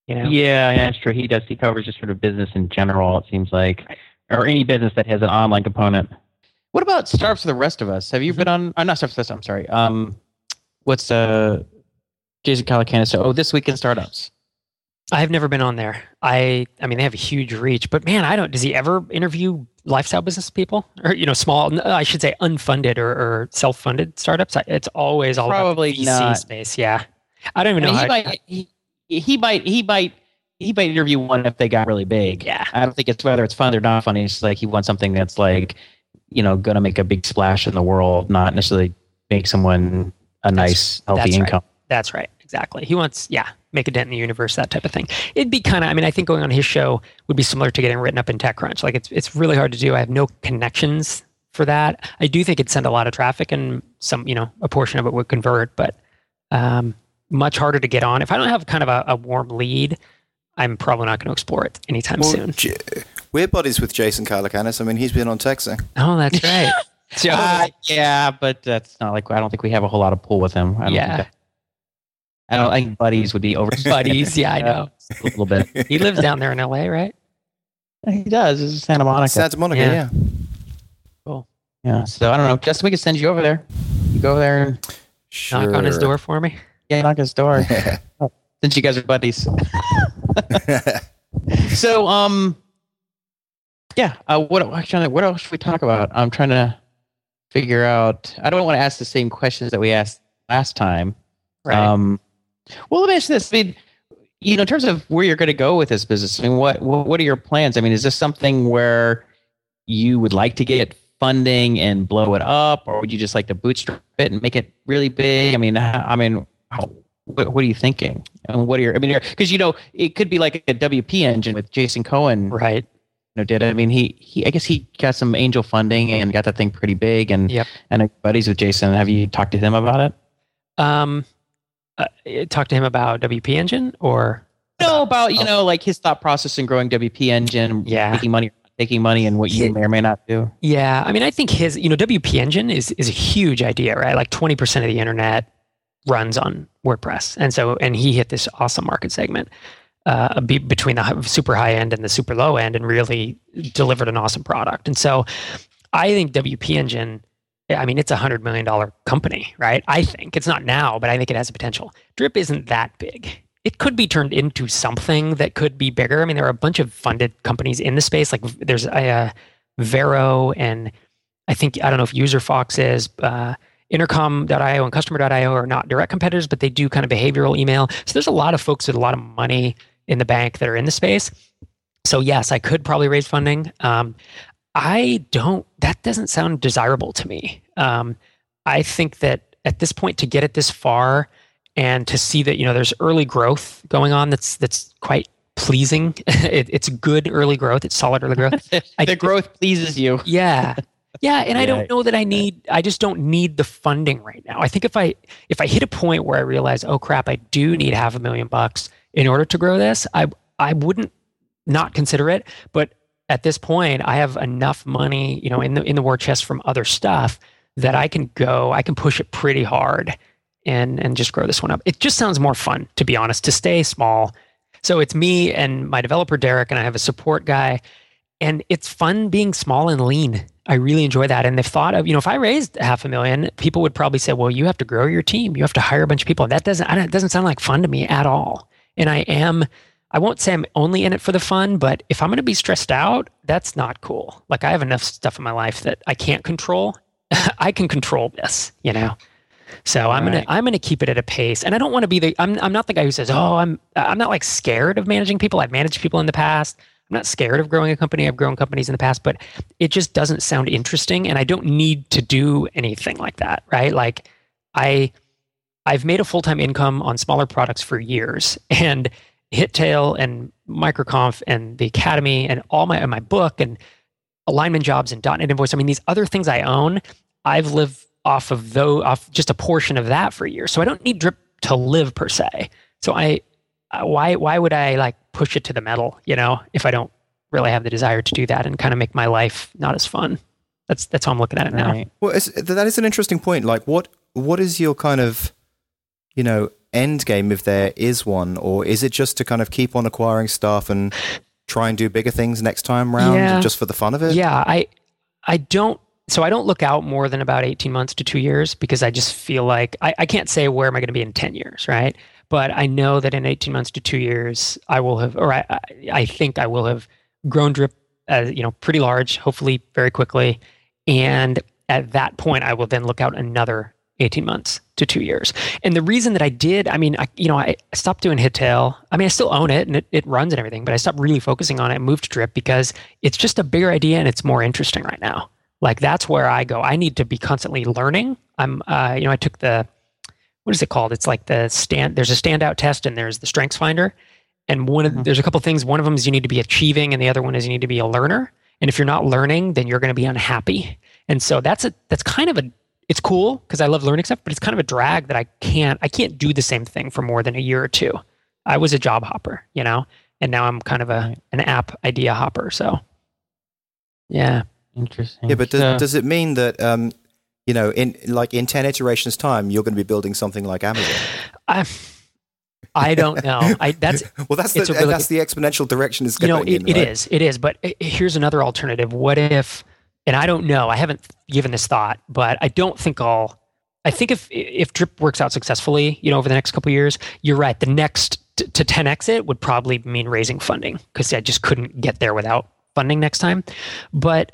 Speaker 2: you know?
Speaker 3: Yeah that's true. He does he covers just sort of business in general it seems like or any business that has an online component. What about startups for the rest of us? Have you mm-hmm. been on uh, not startups for this i'm sorry um what's uh jason calacanis oh this week in startups
Speaker 2: I've never been on there. I I mean they have a huge reach, but man, I don't. Does he ever interview lifestyle business people or you know small? I should say unfunded or, or self funded startups. It's always all
Speaker 3: probably
Speaker 2: about the
Speaker 3: VC
Speaker 2: space. Yeah, I don't even I mean,
Speaker 3: know. He, might, he, he might he might he might interview one if they got really big.
Speaker 2: Yeah,
Speaker 3: I don't think it's whether it's fun or not funny. It's like he wants something that's like you know going to make a big splash in the world, not necessarily make someone a nice healthy
Speaker 2: that's
Speaker 3: income.
Speaker 2: Right. That's right. Exactly. He wants yeah make a dent in the universe, that type of thing. It'd be kind of, I mean, I think going on his show would be similar to getting written up in TechCrunch. Like it's it's really hard to do. I have no connections for that. I do think it'd send a lot of traffic and some, you know, a portion of it would convert, but um, much harder to get on. If I don't have kind of a, a warm lead, I'm probably not going to explore it anytime well, soon. J-
Speaker 4: we're buddies with Jason Calacanis. I mean, he's been on Techzing.
Speaker 2: Oh, that's right.
Speaker 3: so, uh, yeah, but that's not like I don't think we have a whole lot of pull with him.
Speaker 2: yeah.
Speaker 3: I don't think buddies would be over.
Speaker 2: buddies, yeah, I know.
Speaker 3: a little bit.
Speaker 2: He lives down there in LA, right?
Speaker 3: He does. This is Santa Monica.
Speaker 4: Santa Monica,
Speaker 2: Yeah.
Speaker 4: yeah.
Speaker 3: Cool. Yeah. So I don't know. Justin, we could send you over there. You go there and
Speaker 4: Sure.
Speaker 2: Knock on his door for me.
Speaker 3: yeah, knock his door. Since you guys are buddies. so um, yeah. Uh, what actually, what else should we talk about? I'm trying to figure out. I don't want to ask the same questions that we asked last time.
Speaker 2: Right.
Speaker 3: Um, well, let me ask this. I mean, you know, in terms of where you're going to go with this business, I mean, what, what what are your plans? I mean, is this something where you would like to get funding and blow it up, or would you just like to bootstrap it and make it really big? I mean, I mean, how, what, what are you thinking? And what are your? I mean, because you know, it could be like a WP engine with Jason Cohen.
Speaker 2: right.
Speaker 3: You know, did. I mean, he he. I guess he got some angel funding and got that thing pretty big. And
Speaker 2: Yep.
Speaker 3: and buddies with Jason. Have you talked to him about it?
Speaker 2: Um, uh, talk to him about WP Engine or
Speaker 3: No, about you know like his thought process in growing WP Engine,
Speaker 2: Yeah.
Speaker 3: making money, making money, and what you
Speaker 2: Yeah.
Speaker 3: may or may not do.
Speaker 2: Yeah, I mean, I think his, you know, WP Engine is is a huge idea, right? Like twenty percent of the internet runs on WordPress, and so and he hit this awesome market segment uh, be, between the super high end and the super low end, and really delivered an awesome product. And so, I think WP Engine. I mean, it's a hundred million dollar company, right? I think it's not now, but I think it has potential. Drip isn't that big. It could be turned into something that could be bigger. I mean, there are a bunch of funded companies in the space. Like there's a, uh Vero and I think I don't know if UserFox is uh, Intercom.io and Customer.io are not direct competitors, but they do kind of behavioral email. So there's a lot of folks with a lot of money in the bank that are in the space. So yes, I could probably raise funding. Um, I don't. That doesn't sound desirable to me. Um, I think that at this point, to get it this far and to see that you know there's early growth going on, that's that's quite pleasing. it, it's good early growth. It's solid early growth. I
Speaker 3: the
Speaker 2: thi-
Speaker 3: growth pleases you.
Speaker 2: yeah. Yeah, and I don't know that I need I just don't need the funding right now. I think if I if I hit a point where I realize, oh crap, I do need half a million bucks in order to grow this, I I wouldn't not consider it, but at this point I have enough money, you know, in the in the war chest from other stuff that I can go, I can push it pretty hard and and just grow this one up. It just sounds more fun to be honest to stay small. So it's me and my developer Derek and I have a support guy and it's fun being small and lean. I really enjoy that. And the thought of, you know, if I raised half a million, people would probably say, well, you have to grow your team. You have to hire a bunch of people. That doesn't, it doesn't sound like fun to me at all. And I am, I won't say I'm only in it for the fun, but if I'm going to be stressed out, that's not cool. Like I have enough stuff in my life that I can't control. I can control this, you know? So I'm gonna
Speaker 3: Right.
Speaker 2: I'm gonna keep it at a pace, and I don't want to be the I'm I'm not the guy who says oh I'm I'm not like scared of managing people. I've managed people in the past. I'm not scared of growing a company. I've grown companies in the past, but it just doesn't sound interesting, and I don't need to do anything like that, right? Like I I've made a full time income on smaller products for years, and HitTail and MicroConf and the Academy and all my and my book and alignment jobs and .NET Invoice. I mean, these other things I own, I've lived off of though off just a portion of that for years. So I don't need drip to live per se. So I uh, why why would I like push it to the metal, you know, if I don't really have the desire to do that and kind of make my life not as fun. That's that's how I'm looking at it now.
Speaker 3: Right.
Speaker 4: Well, it's, that is an interesting point. Like, what what is your kind of, you know, end game if there is one, or is it just to kind of keep on acquiring stuff and try and do bigger things next time round,
Speaker 2: Yeah.
Speaker 4: just for the fun of it?
Speaker 2: Yeah, I I don't so I don't look out more than about 18 months to two years because I just feel like I, I can't say where am I going to be in 10 years, right? But I know that in 18 months to two years, I will have, or I, I, I think I will have grown drip, uh, you know, pretty large, hopefully very quickly. And at that point, I will then look out another 18 months to two years. And the reason that I did, I mean, I, you know, I stopped doing HitTail. I mean, I still own it and it, it runs and everything, but I stopped really focusing on it and moved to Drip because it's just a bigger idea and it's more interesting right now. Like that's where I go. I need to be constantly learning. I'm, uh, you know, I took the, what is it called? It's like the stand, there's a standout test and there's the strengths finder. And one of,
Speaker 3: Mhm.
Speaker 2: there's a couple things. One of them is you need to be achieving and the other one is you need to be a learner. And if you're not learning, then you're going to be unhappy. And so that's a, that's kind of a, it's cool because I love learning stuff, but it's kind of a drag that I can't, I can't do the same thing for more than a year or two. I was a job hopper, you know, and now I'm kind of a, an app idea hopper. So yeah.
Speaker 3: Interesting.
Speaker 4: Yeah, but does,
Speaker 3: So-
Speaker 4: does it mean that, um, you know, in like in ten iterations time, you're going to be building something like Amazon?
Speaker 2: I, I don't know. I that's
Speaker 4: well, that's the
Speaker 2: really
Speaker 4: that's the exponential direction is going.
Speaker 2: you
Speaker 4: going.
Speaker 2: know, it,
Speaker 4: in,
Speaker 2: it
Speaker 4: right?
Speaker 2: is, it is. But i- here's another alternative. What if? And I don't know. I haven't given this thought, but I don't think I'll. I think if if Drip works out successfully, you know, over the next couple years, you're right. The next t- to 10x it would probably mean raising funding because I just couldn't get there without funding next time. But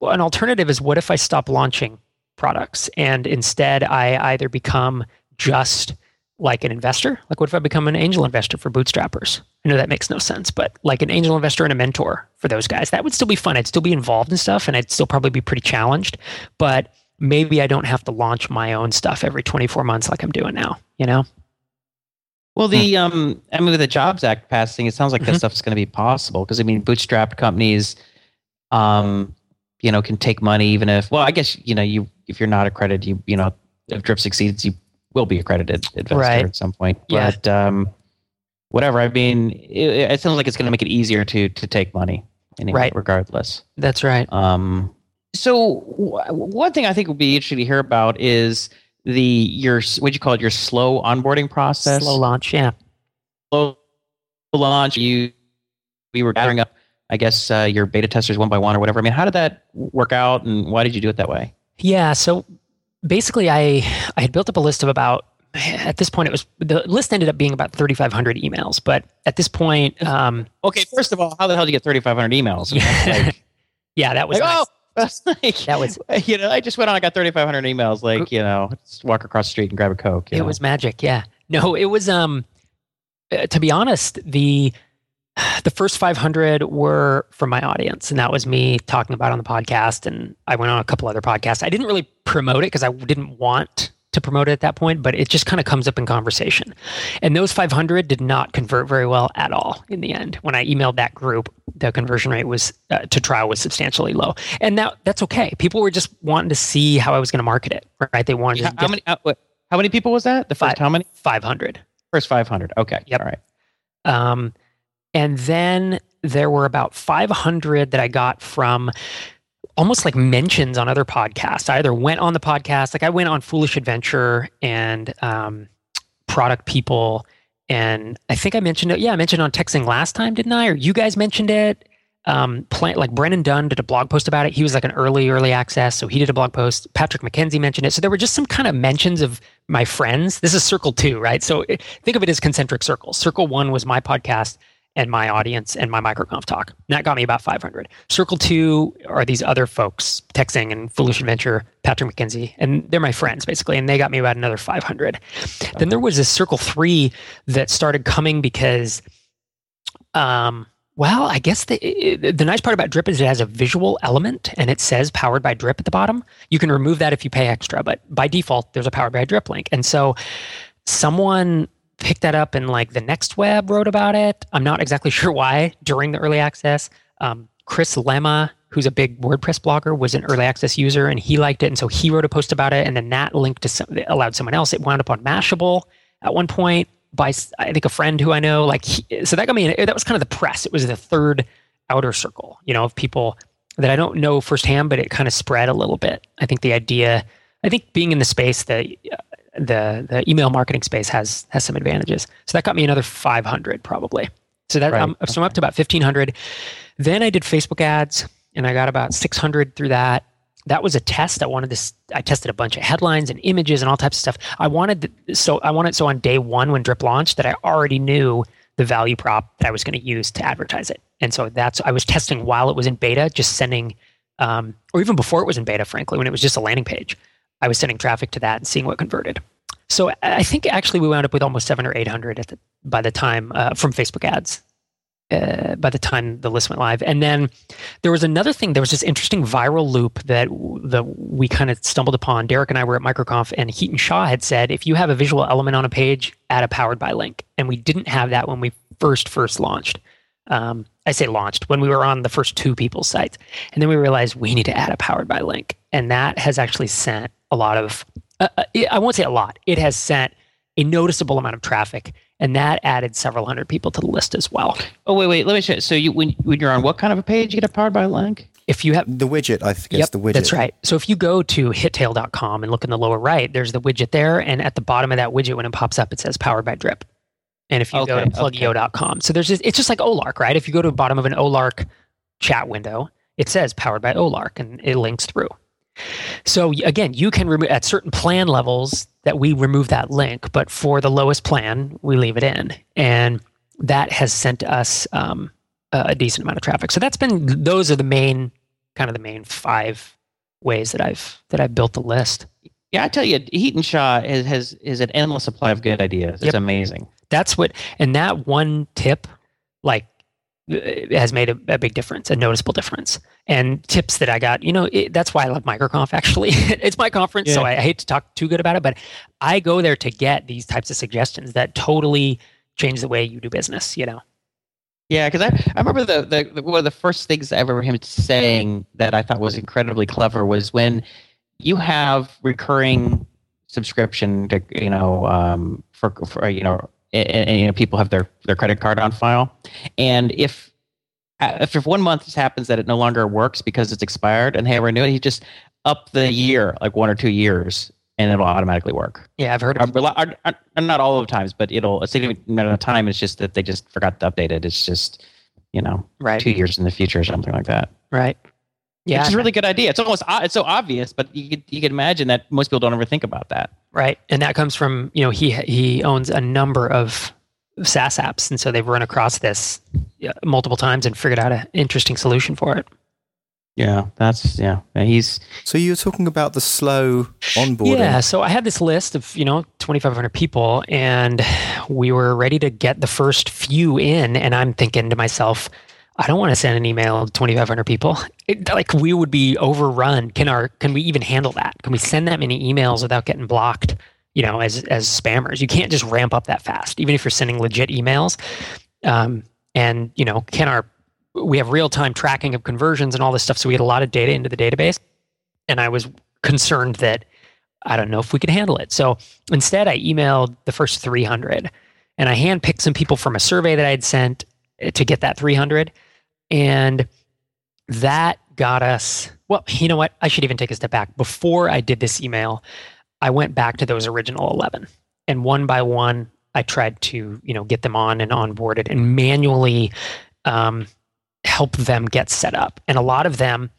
Speaker 2: an alternative is what if I stop launching products and instead I either become just like an investor? Like, what if I become an angel investor for bootstrappers? I know that makes no sense, but like an angel investor and a mentor for those guys, that would still be fun. I'd still be involved in stuff and I'd still probably be pretty challenged, but maybe I don't have to launch my own stuff every 24 months like I'm doing now, you know?
Speaker 3: Well, the um, I mean, with the Jobs Act passing, it sounds like that
Speaker 2: Mhm.
Speaker 3: stuff's going to be possible because I mean, bootstrapped companies, um, you know, can take money even if. Well, I guess you know, you if you're not accredited, you you know, if Drip succeeds, you will be accredited investor
Speaker 2: Right.
Speaker 3: at some point.
Speaker 2: Yeah.
Speaker 3: But um, whatever. I mean, it, it sounds like it's going to make it easier to to take money anyway,
Speaker 2: Right.
Speaker 3: regardless.
Speaker 2: That's right.
Speaker 3: Um, so w- one thing I think would be interesting to hear about is the your what you call it your slow onboarding process.
Speaker 2: Slow launch. Yeah.
Speaker 3: Slow launch. You we were gathering up. I guess uh, your beta testers one by one or whatever. I mean, how did that work out, and why did you do it that way?
Speaker 2: Yeah. So basically, I I had built up a list of about at this point it was the list ended up being about 3,500 emails, but at this point, um,
Speaker 3: Okay, first of all, how the hell did you get thirty five hundred emails?
Speaker 2: Yeah.
Speaker 3: Like,
Speaker 2: yeah, that was
Speaker 3: like,
Speaker 2: nice.
Speaker 3: oh, like,
Speaker 2: That was-
Speaker 3: you know, I just went on. I got thirty five hundred emails. Like you know, just walk across the street and grab a coke.
Speaker 2: it
Speaker 3: know?
Speaker 2: was magic. Yeah. No, it was. Um, uh, to be honest, the the first 500 were from my audience, and that was me talking about it on the podcast. And I went on a couple other podcasts. I didn't really promote it because I didn't want to promote it at that point, but it just kind of comes up in conversation. And those 500 did not convert very well at all in the end. When I emailed that group, the conversion rate was uh, to trial was substantially low, and that that's okay. People were just wanting to see how I was going to market it, right? They wanted
Speaker 3: how,
Speaker 2: to
Speaker 3: how many? How, what- how many people was that? The first
Speaker 2: Five.
Speaker 3: how many?
Speaker 2: 500.
Speaker 3: First five hundred. Okay.
Speaker 2: Yep.
Speaker 3: All right.
Speaker 2: Um, and then there were about 500 that I got from almost like mentions on other podcasts. I either went on the podcast, like I went on Foolish Adventure and um, Product People. And I think I mentioned it. Yeah, I mentioned on TechZing last time, didn't I? Or you guys mentioned it. Um, like Brennan Dunn did a blog post about it. He was like an early, early access. So he did a blog post. Patrick McKenzie mentioned it. So there were just some kind of mentions of my friends. This is circle two, right? So think of it as concentric circles. Circle one was my podcast and my audience and my microconf talk. And that got me about 500. Circle two are these other folks, TechZing and Foolish Adventure, Patrick McKenzie, and they're my friends basically, and they got me about another 500. Then there was this circle three that started coming because, um, well, I guess the the nice part about Drip is it has a visual element and it says powered by Drip at the bottom. You can remove that if you pay extra, but by default, there's a powered by Drip link. And so someone picked that up and like the next web wrote about it. I'm not exactly sure why during the early access. Um, Chris Lema, who's a big WordPress blogger, was an early access user and he liked it. And so he wrote a post about it. And then that linked to some, allowed someone else. It wound up on Mashable at one point by I think a friend who I know. Like, he, so that got me. That was kind of the press. It was the third outer circle, you know, of people that I don't know firsthand, but it kind of spread a little bit. I think the idea. I think being in the space, the the the email marketing space has has some advantages. So that got me another 500 probably. So that
Speaker 3: Right.
Speaker 2: um, so I'm up to about 1500. Then I did Facebook ads and I got about 600 through that. That was a test. I wanted this. I tested a bunch of headlines and images and all types of stuff. I wanted so I wanted so on day one when Drip launched that I already knew the value prop that I was going to use to advertise it. And so that's I was testing while it was in beta, just sending, um, or even before it was in beta, frankly, when it was just a landing page. I was sending traffic to that and seeing what converted. So I think actually we wound up with almost seven or eight hundred at the by the time uh, from Facebook ads. Uh, by the time the list went live, and then there was another thing. There was this interesting viral loop that we kind of stumbled upon. Derek and I were at MicroConf, and Hiten Shah had said, if you have a visual element on a page, add a powered by link. And we didn't have that when we first first launched. Um, I say launched when we were on the first two people's sites, and then we realized we need to add a powered by link, and that has actually sent a lot of. Uh, uh, I won't say a lot. It has sent a noticeable amount of traffic, and that added several hundred people to the list as well.
Speaker 3: Oh wait, wait. Let me show. you. So you when when you're on what kind of a page you get a powered by link?
Speaker 2: If you have
Speaker 4: The widget, I think it's the widget.
Speaker 2: That's right. So if you go to hittail.com and look in the lower right, there's the widget there. And at the bottom of that widget, when it pops up, it says powered by drip. And if you go to
Speaker 3: Okay,
Speaker 2: plugio.com, so there's just, it's just like Olark, right? If you go to the bottom of an Olark chat window, it says powered by Olark and it links through. So again, you can remove at certain plan levels that we remove that link, but for the lowest plan, we leave it in, and that has sent us um, a decent amount of traffic. So that's been those are the main kind of the main five ways that I've that I've built the list.
Speaker 3: Yeah, I tell you, Hiten Shah has has is an endless supply of good ideas. It's
Speaker 2: Yep.
Speaker 3: amazing.
Speaker 2: That's what, and that one tip, like, has made a, a big difference, a noticeable difference. And tips that I got, you know, it, that's why I love MicroConf. Actually, it's my conference, so I, I hate to talk too good about it, but I go there to get these types of suggestions that totally change the way you do business. You know,
Speaker 3: Yeah, because I, I remember the, the, the one of the first things I remember him saying that I thought was incredibly clever was when you have recurring subscription to you know um, for for you know and, and, you know people have their their credit card on file, and if uh, if if one month happens that it no longer works because it's expired and they renew it, he just up the year like one or two years and it'll automatically work.
Speaker 2: yeah, I've heard of
Speaker 3: not all of the times, but it'll a significant amount of time. It's just that they just forgot to update it. It's just you know
Speaker 2: right,
Speaker 3: two years in the future or something like that.
Speaker 2: right, yeah,
Speaker 3: Which is a really good idea. It's almost it's so obvious, but you could, you could imagine that most people don't ever think about that.
Speaker 2: right, and that comes from you know he he owns a number of SaaS apps, and so they've run across this multiple times and figured out an interesting solution for it.
Speaker 3: Yeah, that's yeah. And He's
Speaker 4: So you're talking about the slow onboarding.
Speaker 2: Yeah, so I had this list of, you know, 2,500 people, and we were ready to get the first few in. And I'm thinking to myself, I don't want to send an email to 2,500 people. It, like we would be overrun. Can our can we even handle that? Can we send that many emails without getting blocked? You know, as as spammers, you can't just ramp up that fast, even if you're sending legit emails. Um, and you know, can our we have real time tracking of conversions and all this stuff, so we had a lot of data into the database. And I was concerned that I don't know if we could handle it. So instead, I emailed the first 300 and I handpicked some people from a survey that I had sent eh, to get that 300. And that got us, well, you know what? I should even take a step back. Before I did this email, I went back to those original 11 and one by one, I tried to, you know, get them on and onboarded and manually um, help them get set up. And a lot of them,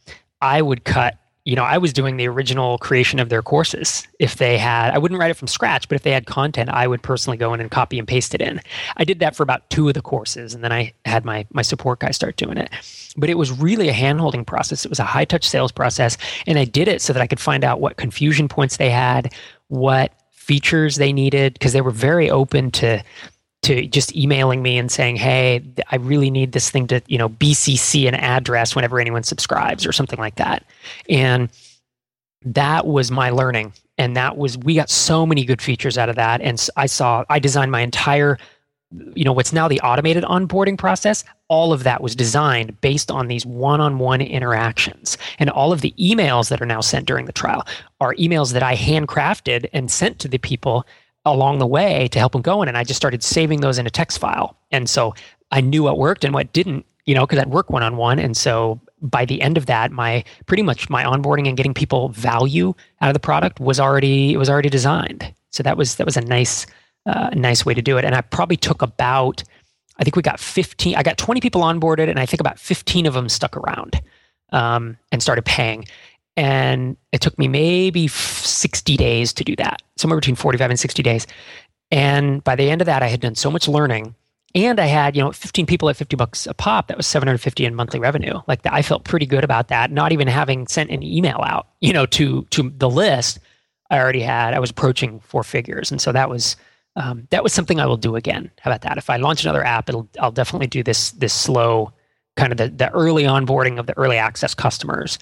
Speaker 2: I would cut you know, I was doing the original creation of their courses. If they had, I wouldn't write it from scratch, but if they had content, I would personally go in and copy and paste it in. I did that for about two of the courses, and then I had my my support guy start doing it. But it was really a handholding process. It was a high touch sales process, and I did it so that I could find out what confusion points they had, what features they needed, because they were very open to to just emailing me and saying, "Hey, I really need this thing to, you know, BCC an address whenever anyone subscribes or something like that." And that was my learning, and that was we got so many good features out of that. And I saw I designed my entire, you know, what's now the automated onboarding process. All of that was designed based on these one-on-one interactions, and all of the emails that are now sent during the trial are emails that I handcrafted and sent to the people along the way to help them go in. And I just started saving those in a text file. And so I knew what worked and what didn't, you know, because I'd work one on one. And so by the end of that, my pretty much my onboarding and getting people value out of the product was already it was already designed. So that was that was a nice uh, nice way to do it. And I probably took about I think we got 15 I got 20 people onboarded and I think about 15 of them stuck around um, and started paying and it took me maybe 60 days to do that somewhere between 45 and 60 days. And by the end of that i had done so much learning. And i had you know 15 people at 50 bucks a pop. That was 750 in monthly revenue. Like i felt pretty good about that not even having sent an email out you know to to the list i already had. I was approaching four figures. And so that was um, that was something i will do again. How about that? If i launch another app it'll i'll definitely do this this slow kind of the, the early onboarding of the early access customers.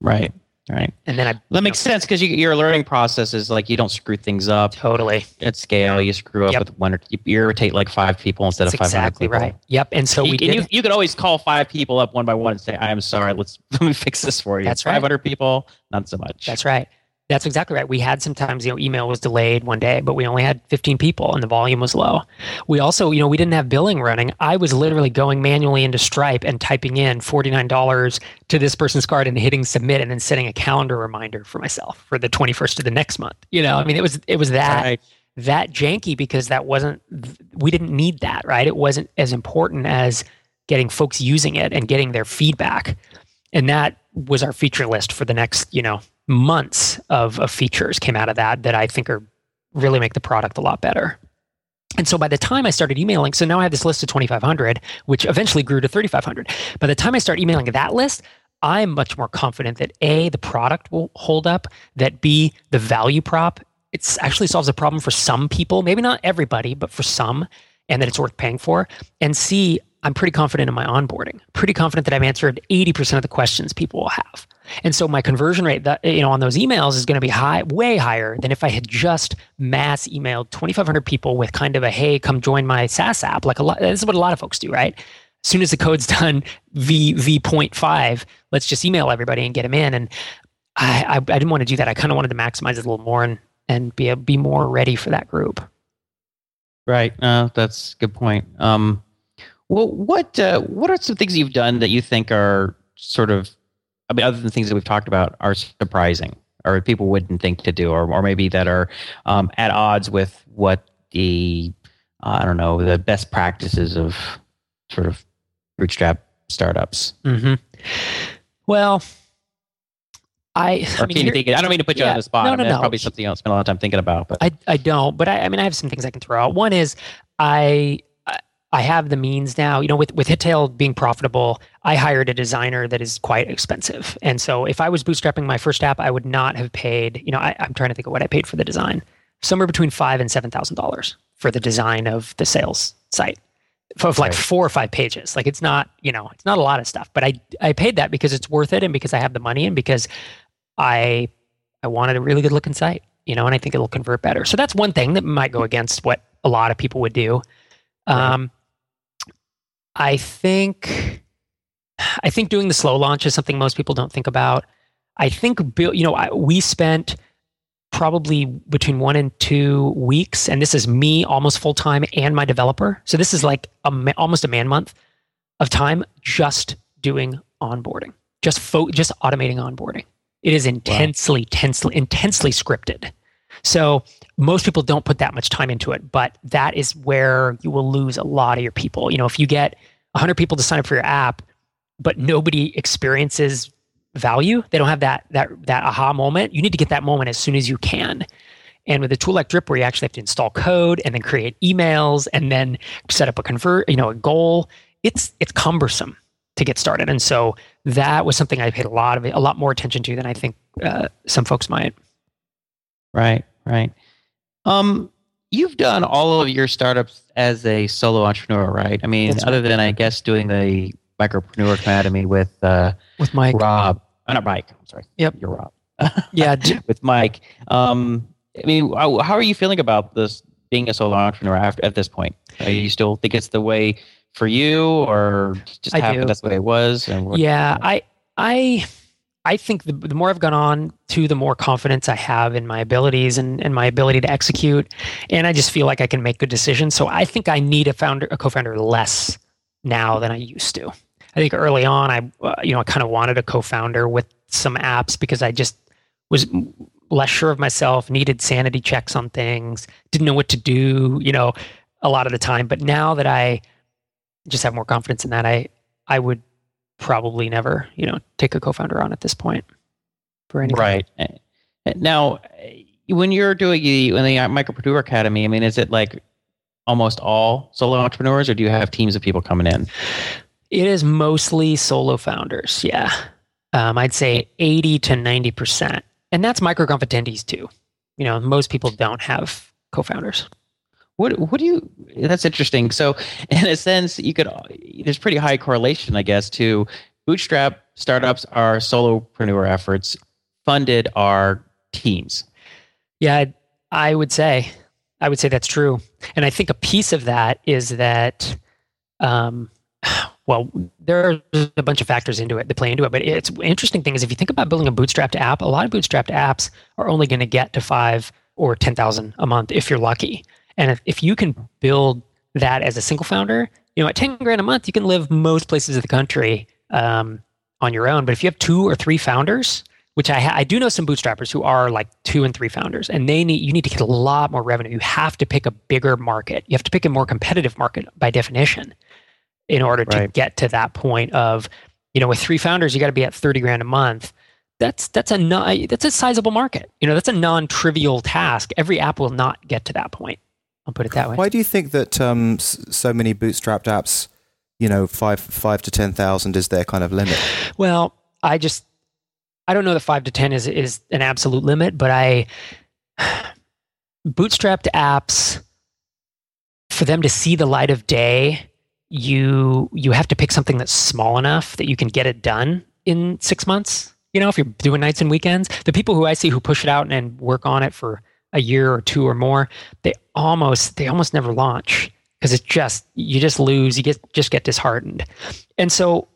Speaker 3: Right, right.
Speaker 2: and then i
Speaker 3: That makes sense because you, your learning process is like you don't screw things up
Speaker 2: totally
Speaker 3: at scale. You screw up
Speaker 2: Yep.
Speaker 3: with one or you irritate like five people instead
Speaker 2: That's
Speaker 3: of five hundred
Speaker 2: exactly
Speaker 3: people.
Speaker 2: right. Yep. And so
Speaker 3: you,
Speaker 2: we
Speaker 3: and
Speaker 2: did.
Speaker 3: you, you could always call five people up one by one and say, "I am sorry. Let's let me fix this for you."
Speaker 2: That's right.
Speaker 3: Five hundred people, not so much.
Speaker 2: That's right. That's exactly right. We had sometimes, you know, email was delayed one day, but we only had 15 people and the volume was low. We also, you know, we didn't have billing running. I was literally going manually into Stripe and typing in $49 to this person's card and hitting submit and then setting a calendar reminder for myself for the 21st of the next month. You know, I mean, it was it was that
Speaker 3: Right.
Speaker 2: that janky because that wasn't we didn't need that, right? It wasn't as important as getting folks using it and getting their feedback. And that was our feature list for the next, you know, months of, of features came out of that that I think are really make the product a lot better. And so by the time I started emailing, so now I have this list of 2,500, which eventually grew to 3,500. By the time I start emailing that list, I'm much more confident that A, the product will hold up, that B, the value prop, it actually solves a problem for some people, maybe not everybody, but for some, and that it's worth paying for. And C, I'm pretty confident in my onboarding, pretty confident that I've answered 80% of the questions people will have. And so my conversion rate that you know on those emails is going to be high, way higher than if I had just mass emailed 2,500 people with kind of a hey, come join my SaaS app. Like a lot, this is what a lot of folks do, right? As soon as the code's done v v.5, let's just email everybody and get them in. And I, I, I didn't want to do that. I kind of wanted to maximize it a little more and and be a, be more ready for that group.
Speaker 3: Right. Uh, that's good point. Um, well, what uh, what are some things you've done that you think are sort of, I mean, other than things that we've talked about, are surprising or people wouldn't think to do, or or maybe that are um, at odds with what the uh, I don't know the best practices of sort of bootstrap startups.
Speaker 2: Mm-hmm. Well, I,
Speaker 3: I, mean, think, I don't mean to put you yeah, on the spot. No, no, I mean, no. Probably something else. You'll spend a lot of time thinking about, but
Speaker 2: I, I don't. But I, I mean, I have some things I can throw out. One is I, I have the means now. You know, with with Hittail being profitable, I hired a designer that is quite expensive. And so, if I was bootstrapping my first app, I would not have paid. You know, I, I'm trying to think of what I paid for the design. Somewhere between five and seven thousand dollars for the design of the sales site of like right. four or five pages. Like it's not, you know, it's not a lot of stuff, but I I paid that because it's worth it and because I have the money and because I I wanted a really good looking site, you know, and I think it'll convert better. So that's one thing that might go against what a lot of people would do. Right. Um, I think I think doing the slow launch is something most people don't think about. I think you know we spent probably between one and two weeks, and this is me almost full time and my developer. So this is like a, almost a man month of time just doing onboarding, just fo- just automating onboarding. It is intensely, wow. intensely, intensely scripted. So most people don't put that much time into it, but that is where you will lose a lot of your people. You know, if you get 100 people to sign up for your app, but nobody experiences value, they don't have that that that aha moment. You need to get that moment as soon as you can. And with a tool like Drip, where you actually have to install code and then create emails and then set up a convert, you know, a goal, it's it's cumbersome to get started. And so that was something I paid a lot of a lot more attention to than I think uh, some folks might.
Speaker 3: Right, right. Um, you've done all of your startups as a solo entrepreneur, right? I mean, That's other right. than I guess doing the Micropreneur Academy with uh,
Speaker 2: with Mike
Speaker 3: Rob, uh, not Mike. I'm sorry.
Speaker 2: Yep,
Speaker 3: you're Rob.
Speaker 2: yeah,
Speaker 3: with Mike. Um, I mean, how, are you feeling about this being a solo entrepreneur after, at this point? Are you still think it's the way for you, or just I happened do. that's the way it was?
Speaker 2: What, yeah, I I I think the, the more I've gone on to, the more confidence I have in my abilities and, and my ability to execute, and I just feel like I can make good decisions. So I think I need a founder, a co-founder less now than I used to. I think early on, I uh, you know I kind of wanted a co-founder with some apps because I just was less sure of myself, needed sanity checks on things, didn't know what to do, you know, a lot of the time. But now that I just have more confidence in that. I I would probably never, you know, take a co-founder on at this point for anything.
Speaker 3: Right. Eh, eh, now, eh, when you're doing the in the Micropreneur Academy, I mean, is it like almost all solo entrepreneurs, or do you have teams of people coming in?
Speaker 2: It is mostly solo founders. Yeah, um, I'd say eighty to ninety percent, and that's microconf attendees too. You know, most people don't have co-founders.
Speaker 3: What what do you? That's interesting. So, in a sense, you could. There's pretty high correlation, I guess, to bootstrap startups are solopreneur efforts. Funded are teams.
Speaker 2: Yeah, I would say, I would say that's true, and I think a piece of that is that, um, well, there's a bunch of factors into it that play into it. But it's interesting thing is if you think about building a bootstrapped app, a lot of bootstrapped apps are only going to get to five or ten thousand a month if you're lucky. And if, if you can build that as a single founder, you know, at 10 grand a month, you can live most places of the country um, on your own. But if you have two or three founders, which I, ha- I do know some bootstrappers who are like two and three founders, and they need you need to get a lot more revenue. You have to pick a bigger market. You have to pick a more competitive market by definition in order to
Speaker 3: Right.
Speaker 2: get to that point of, you know, with three founders, you got to be at thirty grand a month. That's that's a non, that's a sizable market. You know, that's a non-trivial task. Every app will not get to that point. I'll put it that way.
Speaker 4: Why do you think that um, so many bootstrapped apps, you know, five five to ten thousand is their kind of limit?
Speaker 2: Well, I just I don't know that five to ten is is an absolute limit, but I bootstrapped apps for them to see the light of day, you you have to pick something that's small enough that you can get it done in six months. You know, if you're doing nights and weekends, the people who I see who push it out and work on it for a year or two or more, they almost they almost never launch because it's just you just lose, you get just get disheartened. And so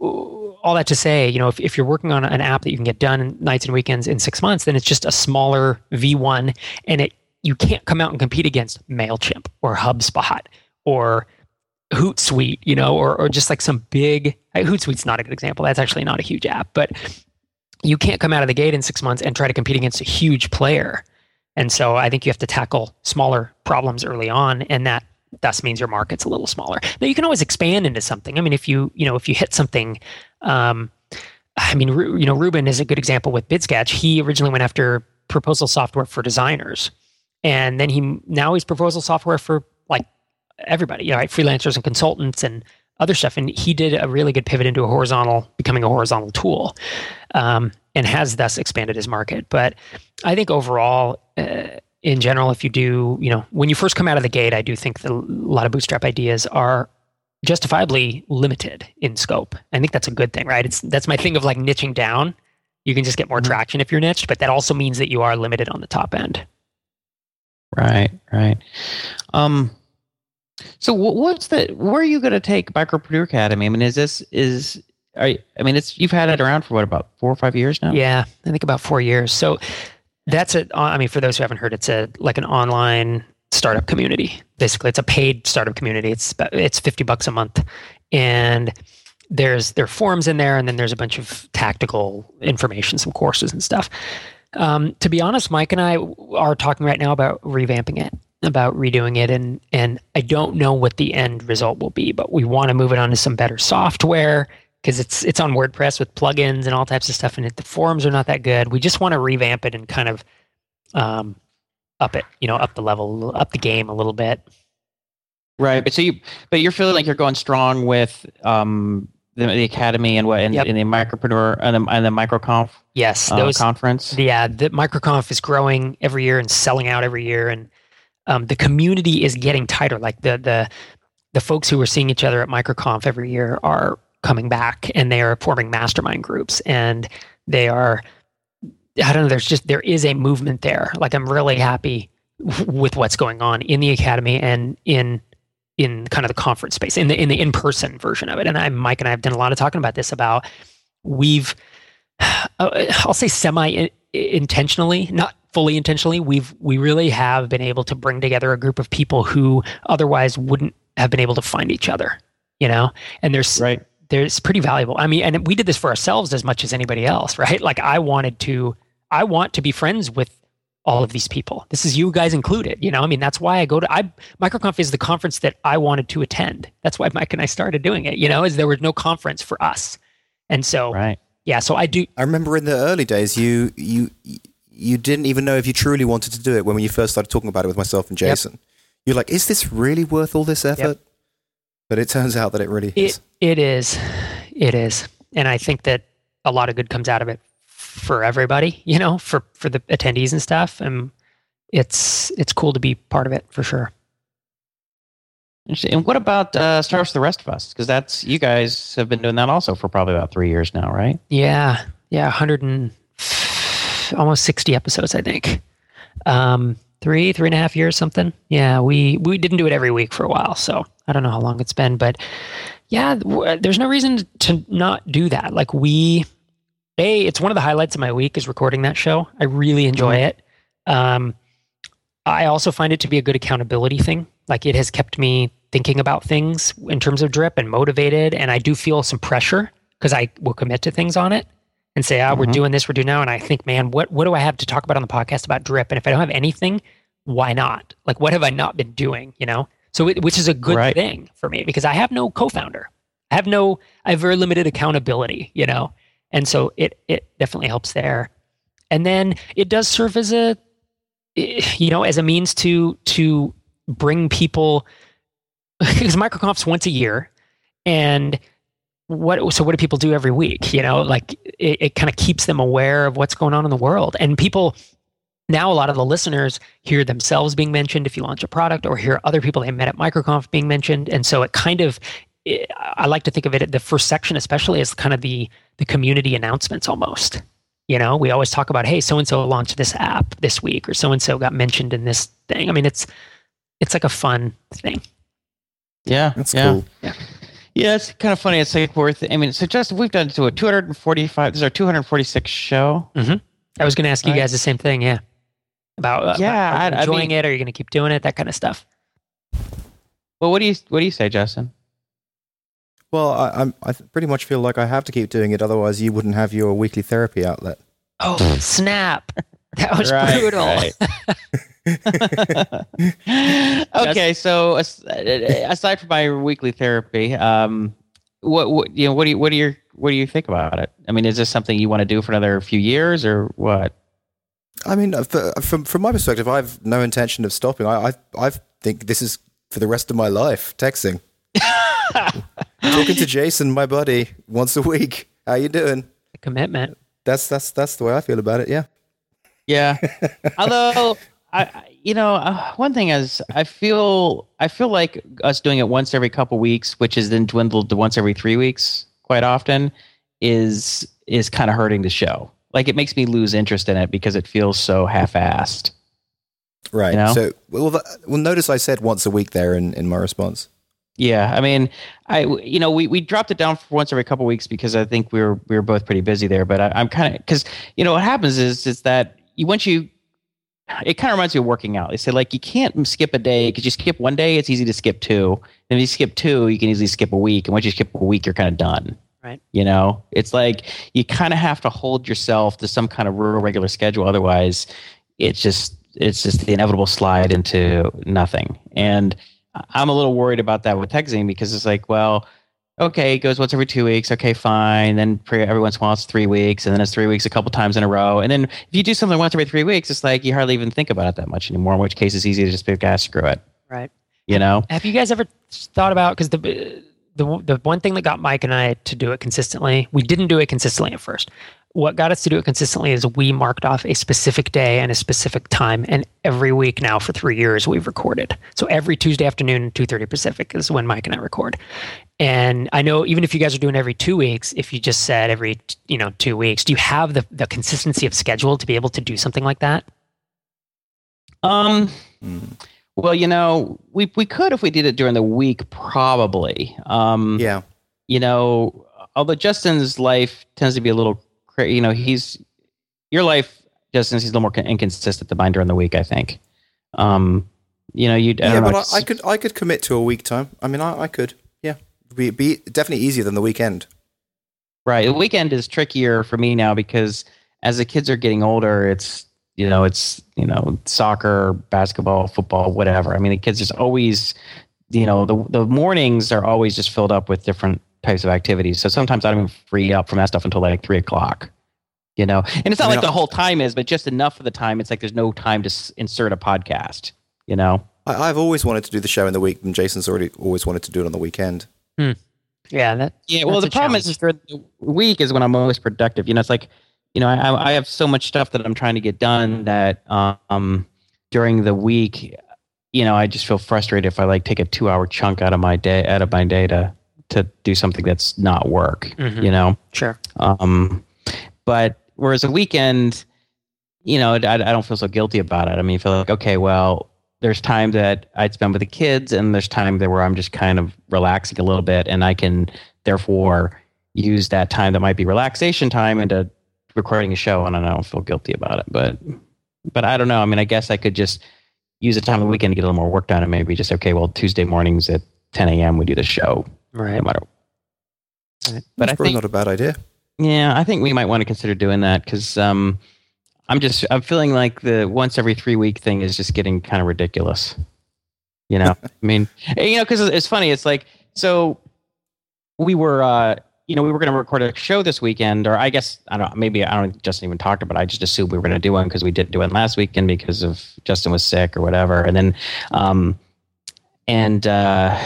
Speaker 2: all that to say, you know, if, if you're working on an app that you can get done nights and weekends in six months, then it's just a smaller V1 and it you can't come out and compete against MailChimp or HubSpot or Hootsuite, you know, or, or just like some big uh, Hootsuite's not a good example. That's actually not a huge app, but you can't come out of the gate in six months and try to compete against a huge player. And so I think you have to tackle smaller problems early on, and that thus means your market's a little smaller. Now you can always expand into something. I mean, if you you know if you hit something, um, I mean, you know, Ruben is a good example with BidSketch. He originally went after proposal software for designers, and then he now he's proposal software for everybody, you know, right? freelancers and consultants and other stuff. And he did a really good pivot into a horizontal, becoming a horizontal tool, um, and has thus expanded his market. But I think overall, uh, in general, if you do, you know, when you first come out of the gate, I do think that a lot of bootstrap ideas are justifiably limited in scope. I think that's a good thing, right? It's that's my thing of like niching down. You can just get more
Speaker 3: Mhm.
Speaker 2: traction if you're niched, but that also means that you are limited on the top end.
Speaker 3: Right, right. Um, so what's the? Where are you going to take Micropreneur Academy? I mean, is this is? You, I mean, it's you've had it around for what about four or five years now?
Speaker 2: Yeah, I think about four years. So that's it. I mean, for those who haven't heard, it's a like an online startup community. Basically, it's a paid startup community. It's it's fifty bucks a month, and there's there are forums in there, and then there's a bunch of tactical information, some courses and stuff. Um, to be honest, Mike and I are talking right now about revamping it, about redoing it, and and I don't know what the end result will be, but we want to move it on to some better software because it's it's on WordPress with plugins and all types of stuff, and it, the forums are not that good. We just want to revamp it and kind of um, up it, you know, up the level, up the game a little bit.
Speaker 3: Right, but so you, but you're feeling like you're going strong with um the, the academy and what and,
Speaker 2: Yep.
Speaker 3: and the micropreneur and the, and the microconf
Speaker 2: Yes,
Speaker 3: uh,
Speaker 2: those
Speaker 3: conference.
Speaker 2: yeah, the microconf is growing every year and selling out every year, and um, the community is getting tighter. Like the the the folks who are seeing each other at microconf every year are coming back, and they are forming mastermind groups, and they are. I don't know. There's just there is a movement there. Like I'm really happy with what's going on in the academy and in in kind of the conference space in the in the in person version of it. And I, Mike and I have done a lot of talking about this about we've uh, I'll say semi intentionally, not fully intentionally. We've we really have been able to bring together a group of people who otherwise wouldn't have been able to find each other. You know, and there's
Speaker 3: Right.
Speaker 2: there's pretty valuable. I mean, and we did this for ourselves as much as anybody else, right? Like I wanted to, I want to be friends with all of these people. This is you guys included. You know, I mean, that's why I go to. I MicroConf is the conference that I wanted to attend. That's why Mike and I started doing it. You know, is there was no conference for us, and so
Speaker 3: Right.
Speaker 2: yeah, so I do.
Speaker 4: I remember in the early days, you you you didn't even know if you truly wanted to do it when you first started talking about it with myself and
Speaker 2: Yep.
Speaker 4: Jason. You're like, is this really worth all this effort? But it turns out that it really is.
Speaker 2: It it is, it is, and I think that a lot of good comes out of it for everybody. You know, for for the attendees and stuff, and it's it's cool to be part of it for sure.
Speaker 3: And what about uh, Startups for the Rest of Us? Because that's you guys have been doing that also for probably about three years now, right?
Speaker 2: Yeah, yeah, hundred and almost sixty episodes, I think. Um, three, three and a half years, something. Yeah, we we didn't do it every week for a while, so I don't know how long it's been, but yeah, w- there's no reason to not do that. Like we, a, it's one of the highlights of my week is recording that show. I really enjoy it. Um, I also find it to be a good accountability thing. Like it has kept me thinking about things in terms of drip and motivated, and I do feel some pressure because I will commit to things on it. And say, ah, mm-hmm. we're doing this, we're doing now. And I think, man, what, what do I have to talk about on the podcast about drip? And if I don't have anything, why not? Like, what have I not been doing? You know? So, it, which is a good right. thing for me because I have no co-founder. I have no, I have very limited accountability, you know? And so it, it definitely helps there. And then it does serve as a, you know, as a means to, to bring people, because MicroConf's once a year and what so what do people do every week you know like it, it kind of keeps them aware of what's going on in the world. And people now a lot of the listeners hear themselves being mentioned if you launch a product or hear other people they met at microconf being mentioned. And so it kind of it, i like to think of it the first section especially as kind of the the community announcements almost. You know we always talk about hey so and so launched this app this week or so and so got mentioned in this thing. I mean it's it's like a fun thing.
Speaker 3: Yeah
Speaker 4: that's
Speaker 3: yeah.
Speaker 4: cool.
Speaker 2: Yeah
Speaker 3: yeah, it's kind of funny. It's like worth. I mean, so just we've done to a 245. This is our 246 show.
Speaker 2: Mm-hmm. I was going to ask right. you guys the same thing. Yeah, about uh,
Speaker 3: yeah,
Speaker 2: about enjoying
Speaker 3: I mean,
Speaker 2: it. Are you going to keep doing it? That kind of stuff.
Speaker 3: Well, what do you what do you say, Justin?
Speaker 4: Well, I, I'm I pretty much feel like I have to keep doing it. Otherwise, you wouldn't have your weekly therapy outlet.
Speaker 2: Oh snap! That was right, brutal.
Speaker 3: Right. okay, so aside from my weekly therapy, um, what, what you know, what do you what do you what do you think about it? I mean, is this something you want to do for another few years or what?
Speaker 4: I mean, uh, for, from from my perspective, I have no intention of stopping. I I, I think this is for the rest of my life. TechZing, talking to Jason, my buddy, once a week. How you doing?
Speaker 2: A commitment.
Speaker 4: That's that's that's the way I feel about it. Yeah.
Speaker 3: Yeah. Although I, you know, uh, one thing is I feel I feel like us doing it once every couple weeks, which is then dwindled to once every three weeks, quite often, is is kind of hurting the show. Like it makes me lose interest in it because it feels so half-assed.
Speaker 4: Right. You know? So, well, well, notice I said once a week there in, in my response.
Speaker 3: Yeah, I mean, I you know we, we dropped it down for once every couple weeks because I think we were we were both pretty busy there. But I, am kind of because you know what happens is is that you once you it kind of reminds me of working out. They say like you can't skip a day because you skip one day, it's easy to skip two. And if you skip two, you can easily skip a week. And once you skip a week, you're kind of done.
Speaker 2: Right.
Speaker 3: You know, it's like you kind of have to hold yourself to some kind of rural regular schedule. Otherwise, it's just it's just the inevitable slide into nothing. And I'm a little worried about that with TechZing because it's like, well, okay, it goes once every two weeks. Okay, fine. Then every once in a while it's three weeks, and then it's three weeks a couple times in a row. And then if you do something once every three weeks, it's like you hardly even think about it that much anymore. In which case, it's easy to just be, guys, ah, screw it.
Speaker 2: Right.
Speaker 3: You know.
Speaker 2: Have you guys ever thought about because the the the one thing that got Mike and I to do it consistently, we didn't do it consistently at first, what got us to do it consistently is we marked off a specific day and a specific time and every week now for three years we've recorded so every tuesday afternoon 2.30 pacific is when mike and i record and i know even if you guys are doing every two weeks if you just said every you know two weeks do you have the, the consistency of schedule to be able to do something like that
Speaker 3: um well you know we, we could if we did it during the week probably um
Speaker 4: yeah
Speaker 3: you know although justin's life tends to be a little crazy. you know, he's your life just since he's a little more inconsistent than mine during the week. I think. Um, you know, you.
Speaker 4: Yeah,
Speaker 3: know,
Speaker 4: but I, I, could I could commit to a week time. I mean, I, I could. Be, be definitely easier than the weekend.
Speaker 3: Right, the weekend is trickier for me now because as the kids are getting older, it's you know it's you know soccer, basketball, football, whatever. I mean, the kids just always you know the the mornings are always just filled up with different types of activities. So sometimes I don't even free up from that stuff until like three o'clock. You know, and it's not I mean, like the whole time is, but just enough of the time. It's like there's no time to s- insert a podcast. You know,
Speaker 4: I, have always wanted to do the show in the week, and Jason's already always wanted to do it on the weekend.
Speaker 2: Hmm. Yeah, that.
Speaker 3: Yeah, well, the problem challenge. is, during the week is when I'm most productive. You know, it's like, you know, I, I have so much stuff that I'm trying to get done that um, during the week, you know, I just feel frustrated if I like take a two hour chunk out of my day out of my day to to do something that's not work. Mm-hmm. You know,
Speaker 2: sure.
Speaker 3: Um, but whereas a weekend, you know, I, I don't feel so guilty about it. I mean, I feel like okay, well, there's time that I'd spend with the kids, and there's time there where I'm just kind of relaxing a little bit, and I can therefore use that time that might be relaxation time into recording a show, and I don't feel guilty about it. But but I don't know. I mean, I guess I could just use the time of the weekend to get a little more work done, and maybe just okay, well, Tuesday mornings at 10 a.m. we do the show
Speaker 2: Right. No matter.
Speaker 4: Right. But That's I think not a bad idea.
Speaker 3: Yeah, I think we might want to consider doing that because um, I'm just I'm feeling like the once every three week thing is just getting kind of ridiculous. You know, I mean, you know, because it's funny. It's like so we were uh, you know, we were going to record a show this weekend, or I guess I don't. Maybe I don't. Justin even talked about. it. I just assumed we were going to do one because we did do one last weekend because of Justin was sick or whatever. And then, um, and uh,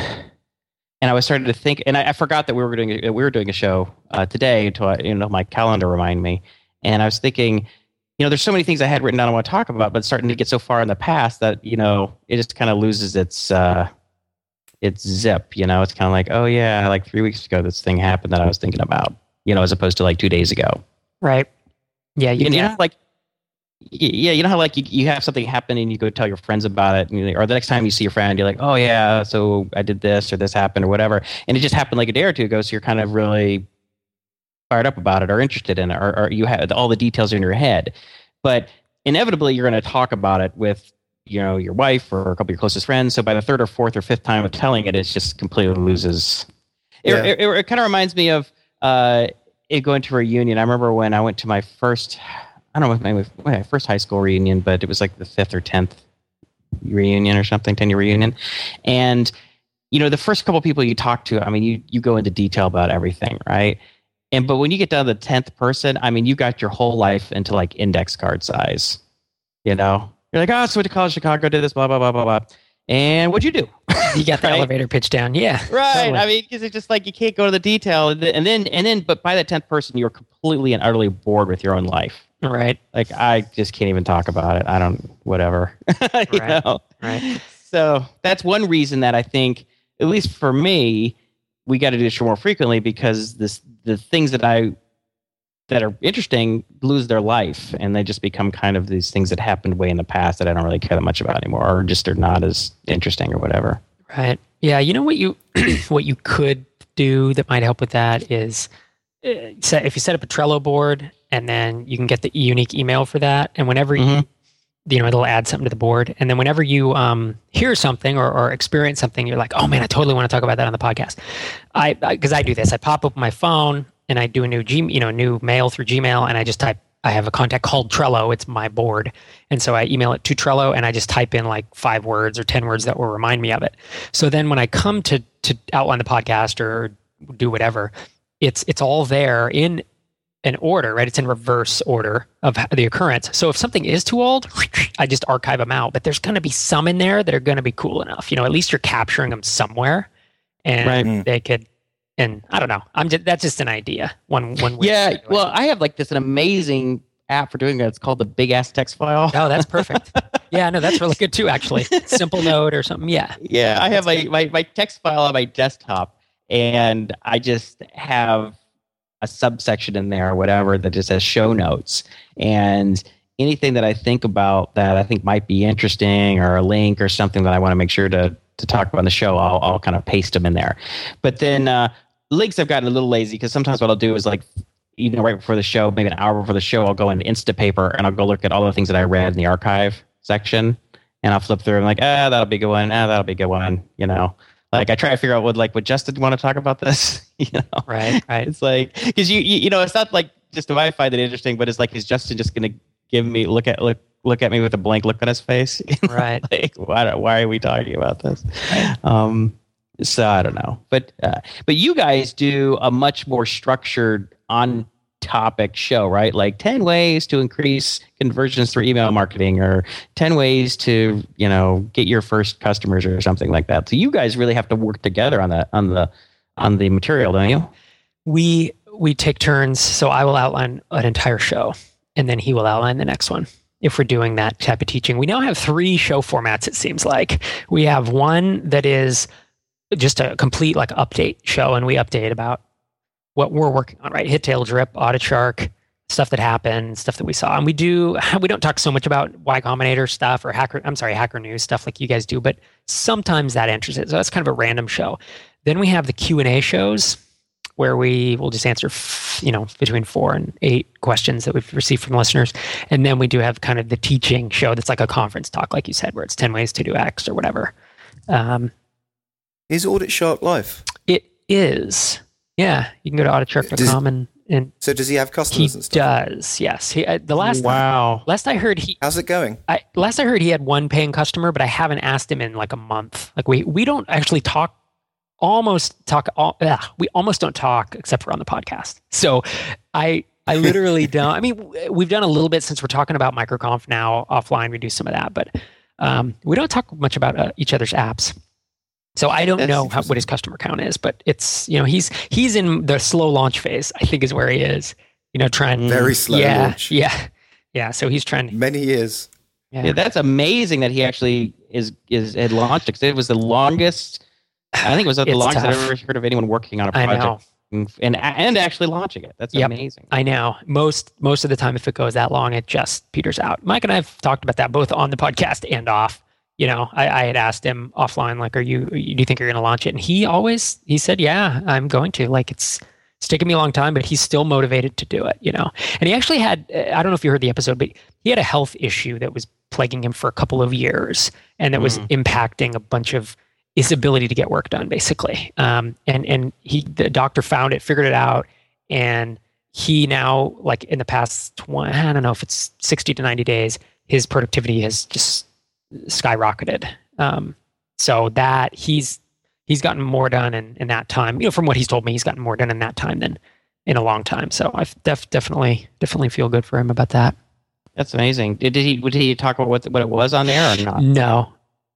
Speaker 3: and I was starting to think, and I, I forgot that we were doing we were doing a show uh, today until I, you know my calendar reminded me. And I was thinking, you know, there's so many things I had written down I want to talk about, but starting to get so far in the past that you know it just kind of loses its. Uh, it's zip. You know, it's kind of like, oh yeah, like three weeks ago, this thing happened that I was thinking about. You know, as opposed to like two days ago.
Speaker 2: Right. Yeah.
Speaker 3: You, you know, like yeah, you know how like you, you have something happen and you go tell your friends about it, and or the next time you see your friend, you're like, oh yeah, so I did this or this happened or whatever, and it just happened like a day or two ago, so you're kind of really fired up about it or interested in it, or, or you have all the details in your head, but inevitably you're going to talk about it with you know your wife or a couple of your closest friends. So by the third or fourth or fifth time of telling it, it just completely loses. It, yeah. it, it, it kind of reminds me of uh, it going to a reunion. I remember when I went to my first, I don't know, my, my first high school reunion, but it was like the fifth or tenth reunion or something, ten year reunion, and you know the first couple people you talk to, I mean, you you go into detail about everything, right? And but when you get down to the tenth person, I mean, you got your whole life into like index card size, you know you're like, oh, so went to college, Chicago, did this, blah blah blah blah blah. And what'd you do?
Speaker 2: you got the right? elevator pitch down, yeah.
Speaker 3: Right. Totally. I mean, because it's just like you can't go to the detail, and then and then, but by the tenth person, you're completely and utterly bored with your own life.
Speaker 2: Right.
Speaker 3: Like I just can't even talk about it. I don't. Whatever. you right. know.
Speaker 2: Right.
Speaker 3: So that's one reason that I think, at least for me, we got to do this more frequently because this the things that I that are interesting lose their life and they just become kind of these things that happened way in the past that I don't really care that much about anymore or just they're not as interesting or whatever.
Speaker 2: Right. Yeah. You know what you what you could do that might help with that is uh, set, if you set up a Trello board and then you can get the unique email for that and whenever mm-hmm. you you know it'll add something to the board and then whenever you um, hear something or, or, experience something you're like oh man i totally want to talk about that on the podcast i because I, I, do this i pop up my phone and I do a new G, you know, new mail through Gmail, and I just type. I have a contact called Trello. It's my board, and so I email it to Trello, and I just type in like five words or ten words that will remind me of it. So then, when I come to to outline the podcast or do whatever, it's it's all there in an order, right? It's in reverse order of the occurrence. So if something is too old, I just archive them out. But there's going to be some in there that are going to be cool enough. You know, at least you're capturing them somewhere, and right. Mm. they could and I don't know. I'm just that's just an idea. One one.
Speaker 3: Yeah. Well, I have like this an amazing app for doing that. It's called the Big Ass Text File.
Speaker 2: Oh, that's perfect. yeah, no, that's really good too. Actually, Simplenote or something. Yeah.
Speaker 3: Yeah, I have my, my my text file on my desktop, and I just have a subsection in there or whatever that just says show notes and anything that I think about that I think might be interesting or a link or something that I want to make sure to to talk about on the show, I'll, I'll kind of paste them in there. But then uh, links, I've gotten a little lazy because sometimes what I'll do is like, you know, right before the show, maybe an hour before the show, I'll go into Instapaper and I'll go look at all the things that I read in the archive section, and I'll flip through and like, ah, that'll be a good one. Ah, that'll be a good one. You know, like I try to figure out what like would Justin want to talk about this. you know,
Speaker 2: right, right.
Speaker 3: It's like because you, you you know, it's not like just do I find it interesting, but it's like is Justin just going to give me look at look look at me with a blank look on his face.
Speaker 2: Right.
Speaker 3: like, why, why are we talking about this? Um, so I don't know, but uh, but you guys do a much more structured on topic show, right? Like ten ways to increase conversions through email marketing, or ten ways to you know get your first customers, or something like that. So you guys really have to work together on that on the on the material, don't you?
Speaker 2: We we take turns. So I will outline an entire show, and then he will outline the next one if we're doing that type of teaching. We now have three show formats, it seems like. We have one that is just a complete like update show, and we update about what we're working on, right? HitTail drip, AuditShark, stuff that happened, stuff that we saw. And we do we don't talk so much about Y Combinator stuff or hacker I'm sorry, hacker news stuff like you guys do, but sometimes that enters it. So that's kind of a random show. Then we have the Q&A shows where we will just answer, you know, between four and eight questions that we've received from listeners. And then we do have kind of the teaching show that's like a conference talk, like you said, where it's 10 ways to do X or whatever. Um,
Speaker 4: is AuditShark live?
Speaker 2: It is. Yeah. You can go to auditshark.com and, and
Speaker 4: So does he have
Speaker 2: he
Speaker 4: customers and stuff?
Speaker 2: does. Yes, he, uh, the last
Speaker 3: wow.
Speaker 2: last I heard, he
Speaker 4: How's it going?
Speaker 2: I, last I heard he had one paying customer, but I haven't asked him in like a month. Like we we don't actually talk. Almost talk. All, ugh, we almost don't talk except for on the podcast. So I I literally don't. I mean, we've done a little bit since we're talking about microconf now offline. We do some of that, but um, we don't talk much about uh, each other's apps. So I don't
Speaker 3: That's
Speaker 2: know how, what his customer count is, but it's you know he's he's in the slow launch phase. I think is where he is. You know, trying.
Speaker 4: Very mm. slow
Speaker 2: yeah,
Speaker 4: launch.
Speaker 2: yeah, yeah. So he's trying.
Speaker 4: Many years.
Speaker 2: Yeah.
Speaker 3: Yeah, that's amazing that he actually is is had launched it 'cause it was the longest. I think it was the
Speaker 2: It's
Speaker 3: longest I've ever heard of anyone working on a
Speaker 2: know.
Speaker 3: project and and, and actually launching it. That's
Speaker 2: Yep.
Speaker 3: amazing.
Speaker 2: I know. Most most of the time, if it goes that long, it just peters out. Mike and I have talked about that both on the podcast and off. You know, I, I had asked him offline, like, "Are you? Do you think you're going to launch it?" And he always he said, "Yeah, I'm going to." Like, it's it's taken me a long time, but he's still motivated to do it. You know, and he actually had uh, I don't know if you heard the episode, but he had a health issue that was plaguing him for a couple of years, and that was impacting a bunch of his ability to get work done, basically. Um, and and he the doctor found it, figured it out, and he now like in the past 20, I don't know if it's 60 to 90 days, his productivity has just skyrocketed. Um, so that he's he's gotten more done in, in that time. You know, from what he's told me, he's gotten more done in that time than in a long time. So I def- definitely definitely feel good for him about that.
Speaker 3: That's amazing. Did, did he did he talk about what what it was on there or not?
Speaker 2: No,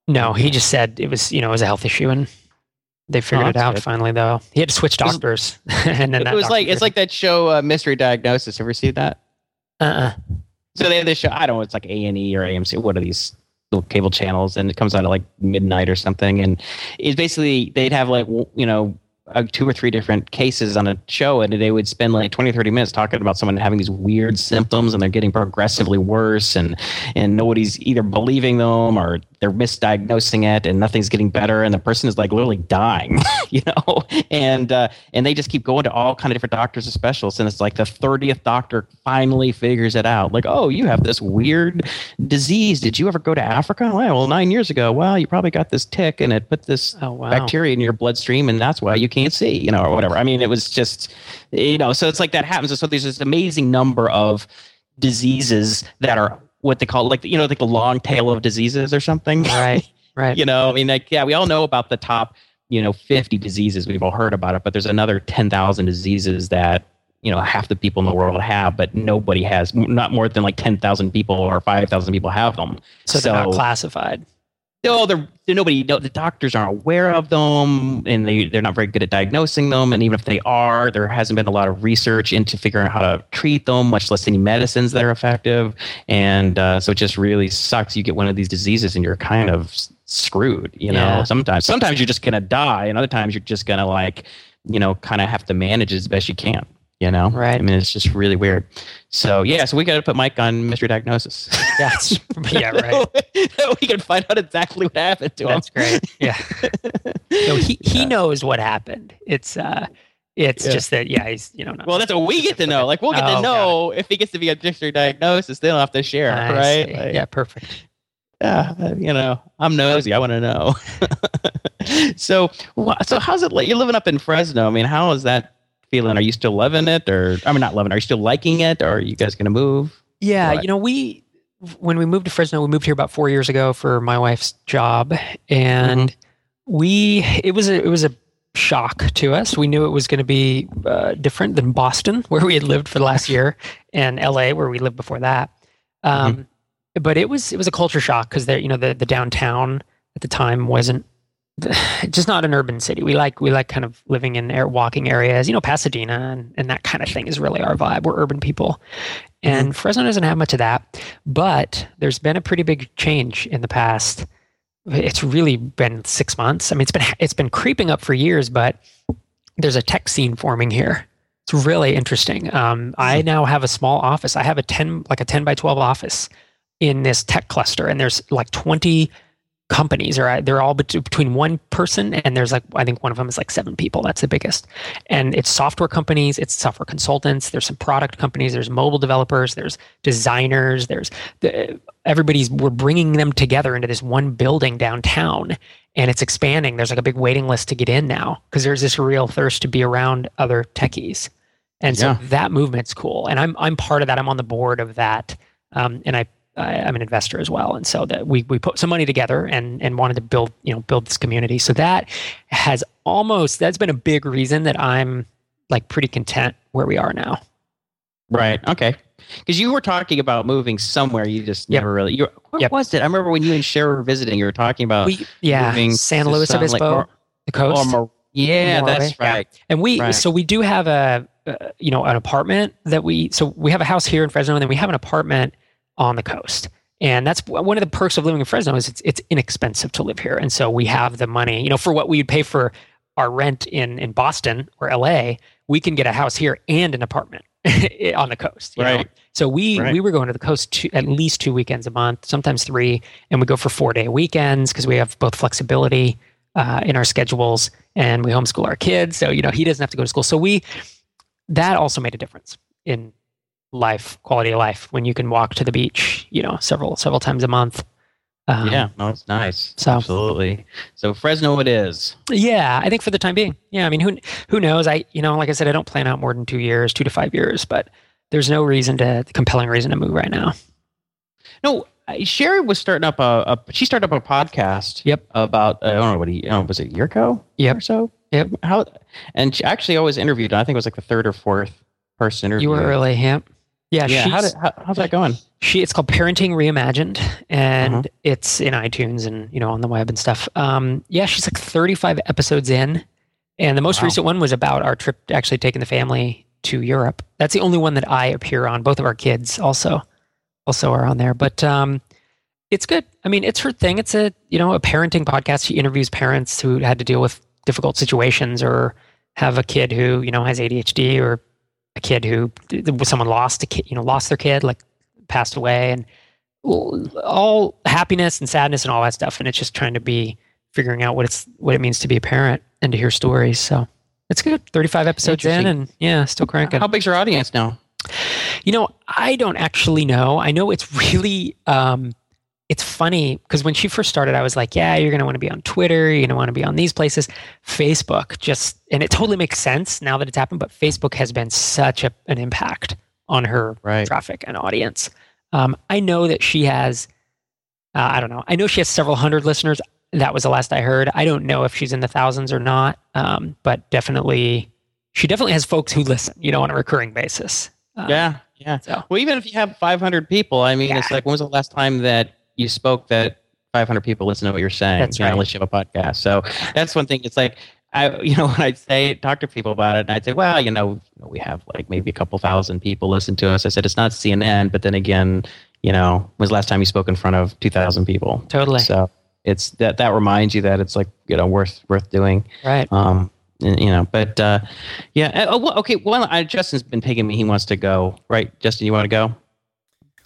Speaker 2: no, he just said it was you know it was a health issue and they figured
Speaker 3: Oh,
Speaker 2: it out
Speaker 3: good.
Speaker 2: finally though. He had to switch doctors, and then
Speaker 3: It
Speaker 2: that
Speaker 3: was like it's like that show uh, Mystery Diagnosis. Have you ever see that?
Speaker 2: uh-uh.
Speaker 3: So they have this show. I don't know. It's like A and E or AMC. What are these little cable channels? And it comes out at like midnight or something. And it's basically they'd have like you know uh, two or three different cases on a show, and they would spend like 20 or 30 minutes talking about someone having these weird symptoms, and they're getting progressively worse, and and nobody's either believing them or they're misdiagnosing it, and nothing's getting better, and the person is like literally dying, you know, and uh, and they just keep going to all kind of different doctors and specialists, and it's like the 30th doctor finally figures it out, like, oh, you have this weird disease. Did you ever go to Africa? Well, nine years ago. Well, you probably got this tick, and it put this
Speaker 2: Oh wow.
Speaker 3: bacteria in your bloodstream and that's why you can't see you know or whatever i mean it was just you know so it's like that happens so there's this amazing number of diseases that are what they call like you know like the long tail of diseases or something
Speaker 2: Right. Right.
Speaker 3: you know i mean like yeah we all know about the top you know 50 diseases we've all heard about it but there's another 10,000 diseases that you know half the people in the world have but nobody has not more than like 10,000 people or 5,000 people have them
Speaker 2: So they're not classified.
Speaker 3: No, they're, they're nobody. No, the doctors aren't aware of them, and they they're not very good at diagnosing them. And even if they are, there hasn't been a lot of research into figuring out how to treat them, much less any medicines that are effective. And uh, so it just really sucks. You get one of these diseases, and you're kind of screwed. You know,
Speaker 2: Yeah.
Speaker 3: sometimes sometimes you're just gonna die, and other times you're just gonna like, you know, kind of have to manage it as best you can. You know,
Speaker 2: Right.
Speaker 3: I mean, it's just really weird. So yeah, so we got to put Mike on mystery diagnosis.
Speaker 2: That's yeah, right.
Speaker 3: we can find out exactly what happened to him.
Speaker 2: That's great. Yeah. No, he he knows what happened. It's uh it's
Speaker 3: Yeah.
Speaker 2: just that yeah, he's you know not
Speaker 3: Well, that's what we get to know. Like we'll get
Speaker 2: Oh,
Speaker 3: to know if he gets to be a mystery diagnosis. They don't have to share,
Speaker 2: I
Speaker 3: right? Like,
Speaker 2: yeah, perfect.
Speaker 3: yeah, uh, you know, I'm nosy. I want to know. so, so how's it like? You're living up in Fresno. I mean, how is that feeling? Are you still loving it, or I mean, not loving? it. Are you still liking it, or are you guys gonna move?
Speaker 2: Yeah,
Speaker 3: Right.
Speaker 2: you know, we when we moved to Fresno, we moved here about four years ago for my wife's job, and we it was a it was a shock to us. We knew it was going to be uh, different than Boston, where we had lived for the last year, and LA, where we lived before that. Um, But it was it was a culture shock because there, you know, the the downtown at the time wasn't just not an urban city. We like we like kind of living in air, walking areas, you know, Pasadena and, and that kind of thing is really our vibe. We're urban people. And Fresno doesn't have much of that. But there's been a pretty big change in the past. It's really been six months. I mean, it's been it's been creeping up for years, but there's a tech scene forming here. It's really interesting. Um, I now have a small office. I have a ten like a ten by twelve office in this tech cluster, and there's like twenty companies or they're all between one person and there's like i think one of them is like seven people that's the biggest and it's software companies it's software consultants there's some product companies there's mobile developers there's designers there's the, everybody's we're bringing them together into this one building downtown and it's expanding there's like a big waiting list to get in now because there's this real thirst to be around other techies And so
Speaker 3: Yeah.
Speaker 2: that movement's cool. And I'm I'm part of that. I'm on the board of that. Um, and I, I I'm an investor as well. And so that we we put some money together and and wanted to build you know build this community. So that has almost that's been a big reason that I'm like pretty content where we are now.
Speaker 3: Right. Okay. Because you were talking about moving somewhere, you just
Speaker 2: Yep.
Speaker 3: never really. You, where
Speaker 2: Yep.
Speaker 3: was it? I remember when you and Cher were visiting. You were talking about
Speaker 2: we yeah
Speaker 3: moving
Speaker 2: San Luis
Speaker 3: like,
Speaker 2: Obispo,
Speaker 3: more-
Speaker 2: the coast.
Speaker 3: Mor- yeah,
Speaker 2: Morro Bay,
Speaker 3: that's
Speaker 2: yeah.
Speaker 3: right.
Speaker 2: And we
Speaker 3: Right.
Speaker 2: so we do have a uh, you know an apartment that we so we have a house here in Fresno and then we have an apartment on the coast. And that's one of the perks of living in Fresno is it's it's inexpensive to live here. And so we have the money, you know, for what we would pay for our rent in in Boston or LA, we can get a house here and an apartment on the coast. you know?
Speaker 3: Right.
Speaker 2: So we
Speaker 3: Right.
Speaker 2: we were going to the coast two, at least two weekends a month, sometimes three, and we go for four day weekends because we have both flexibility uh, in our schedules and we homeschool our kids. So you know he doesn't have to go to school. So we that also made a difference in life, quality of life, when you can walk to the beach, you know, several several times a month. Um,
Speaker 3: yeah, no, it's nice.
Speaker 2: so-
Speaker 3: Absolutely. So Fresno, it is.
Speaker 2: yeah, I think for the time being, yeah. I mean, who who knows? I you know, like I said, I don't plan out more than two years, two to five years, but there's no reason to compelling reason to move right now.
Speaker 3: No, Sherry was starting up a, a. She started up a podcast.
Speaker 2: Yep.
Speaker 3: About I don't know what he. Know, was it a year ago?
Speaker 2: Yep.
Speaker 3: Or so.
Speaker 2: Yep.
Speaker 3: How? And she actually always interviewed. I think it was like the third or fourth person interview.
Speaker 2: You were early, yeah. Yeah,
Speaker 3: Yeah. How did, how, how's that going?
Speaker 2: she it's called parenting reimagined and
Speaker 3: Uh-huh.
Speaker 2: it's in itunes and you know on the web and stuff um yeah she's like 35 episodes in and the most
Speaker 3: Wow.
Speaker 2: recent one was about our trip actually taking the family to europe that's the only one that i appear on both of our kids also also are on there but um it's good i mean it's her thing it's a you know a parenting podcast she interviews parents who had to deal with difficult situations or have a kid who you know has adhd or a kid who someone lost a kid you know lost their kid like passed away and all happiness and sadness and all that stuff. And it's just trying to be figuring out what it's what it means to be a parent and to hear stories. So it's good. 35 episodes in and yeah still cranking.
Speaker 3: How big's your audience now?
Speaker 2: you know i don't actually know. I know it's really um it's funny because when she first started i was like yeah you're going to want to be on twitter you're going to want to be on these places facebook just and it totally makes sense now that it's happened but facebook has been such a, an impact on her
Speaker 3: Right.
Speaker 2: traffic and audience. Um, I know that she has, uh, I don't know, I know she has several hundred listeners. That was the last I heard. I don't know if she's in the thousands or not, um, but definitely, she definitely has folks who listen, you know, on a recurring basis. Um,
Speaker 3: Yeah. Yeah.
Speaker 2: So,
Speaker 3: Well, even if you have 500 people, I mean, it's like when was the last time that you spoke that 500 people listen to what you're saying?
Speaker 2: That's
Speaker 3: you know,
Speaker 2: right.
Speaker 3: Unless you have a podcast. So that's one thing. It's like I, you know, when I'd say talk to people about it, and I'd say, well, you know, we have like maybe a couple thousand people listen to us. I said it's not CNN, but then again, you know, when was the last time you spoke in front of 2,000 people?
Speaker 2: totally.
Speaker 3: So it's that that reminds you that it's like you know worth worth doing.
Speaker 2: right.
Speaker 3: Um, and, you know, but uh, yeah. uh, Oh, okay. Well, I, Justin's been picking me. He wants to go. Right, Justin, you want to go?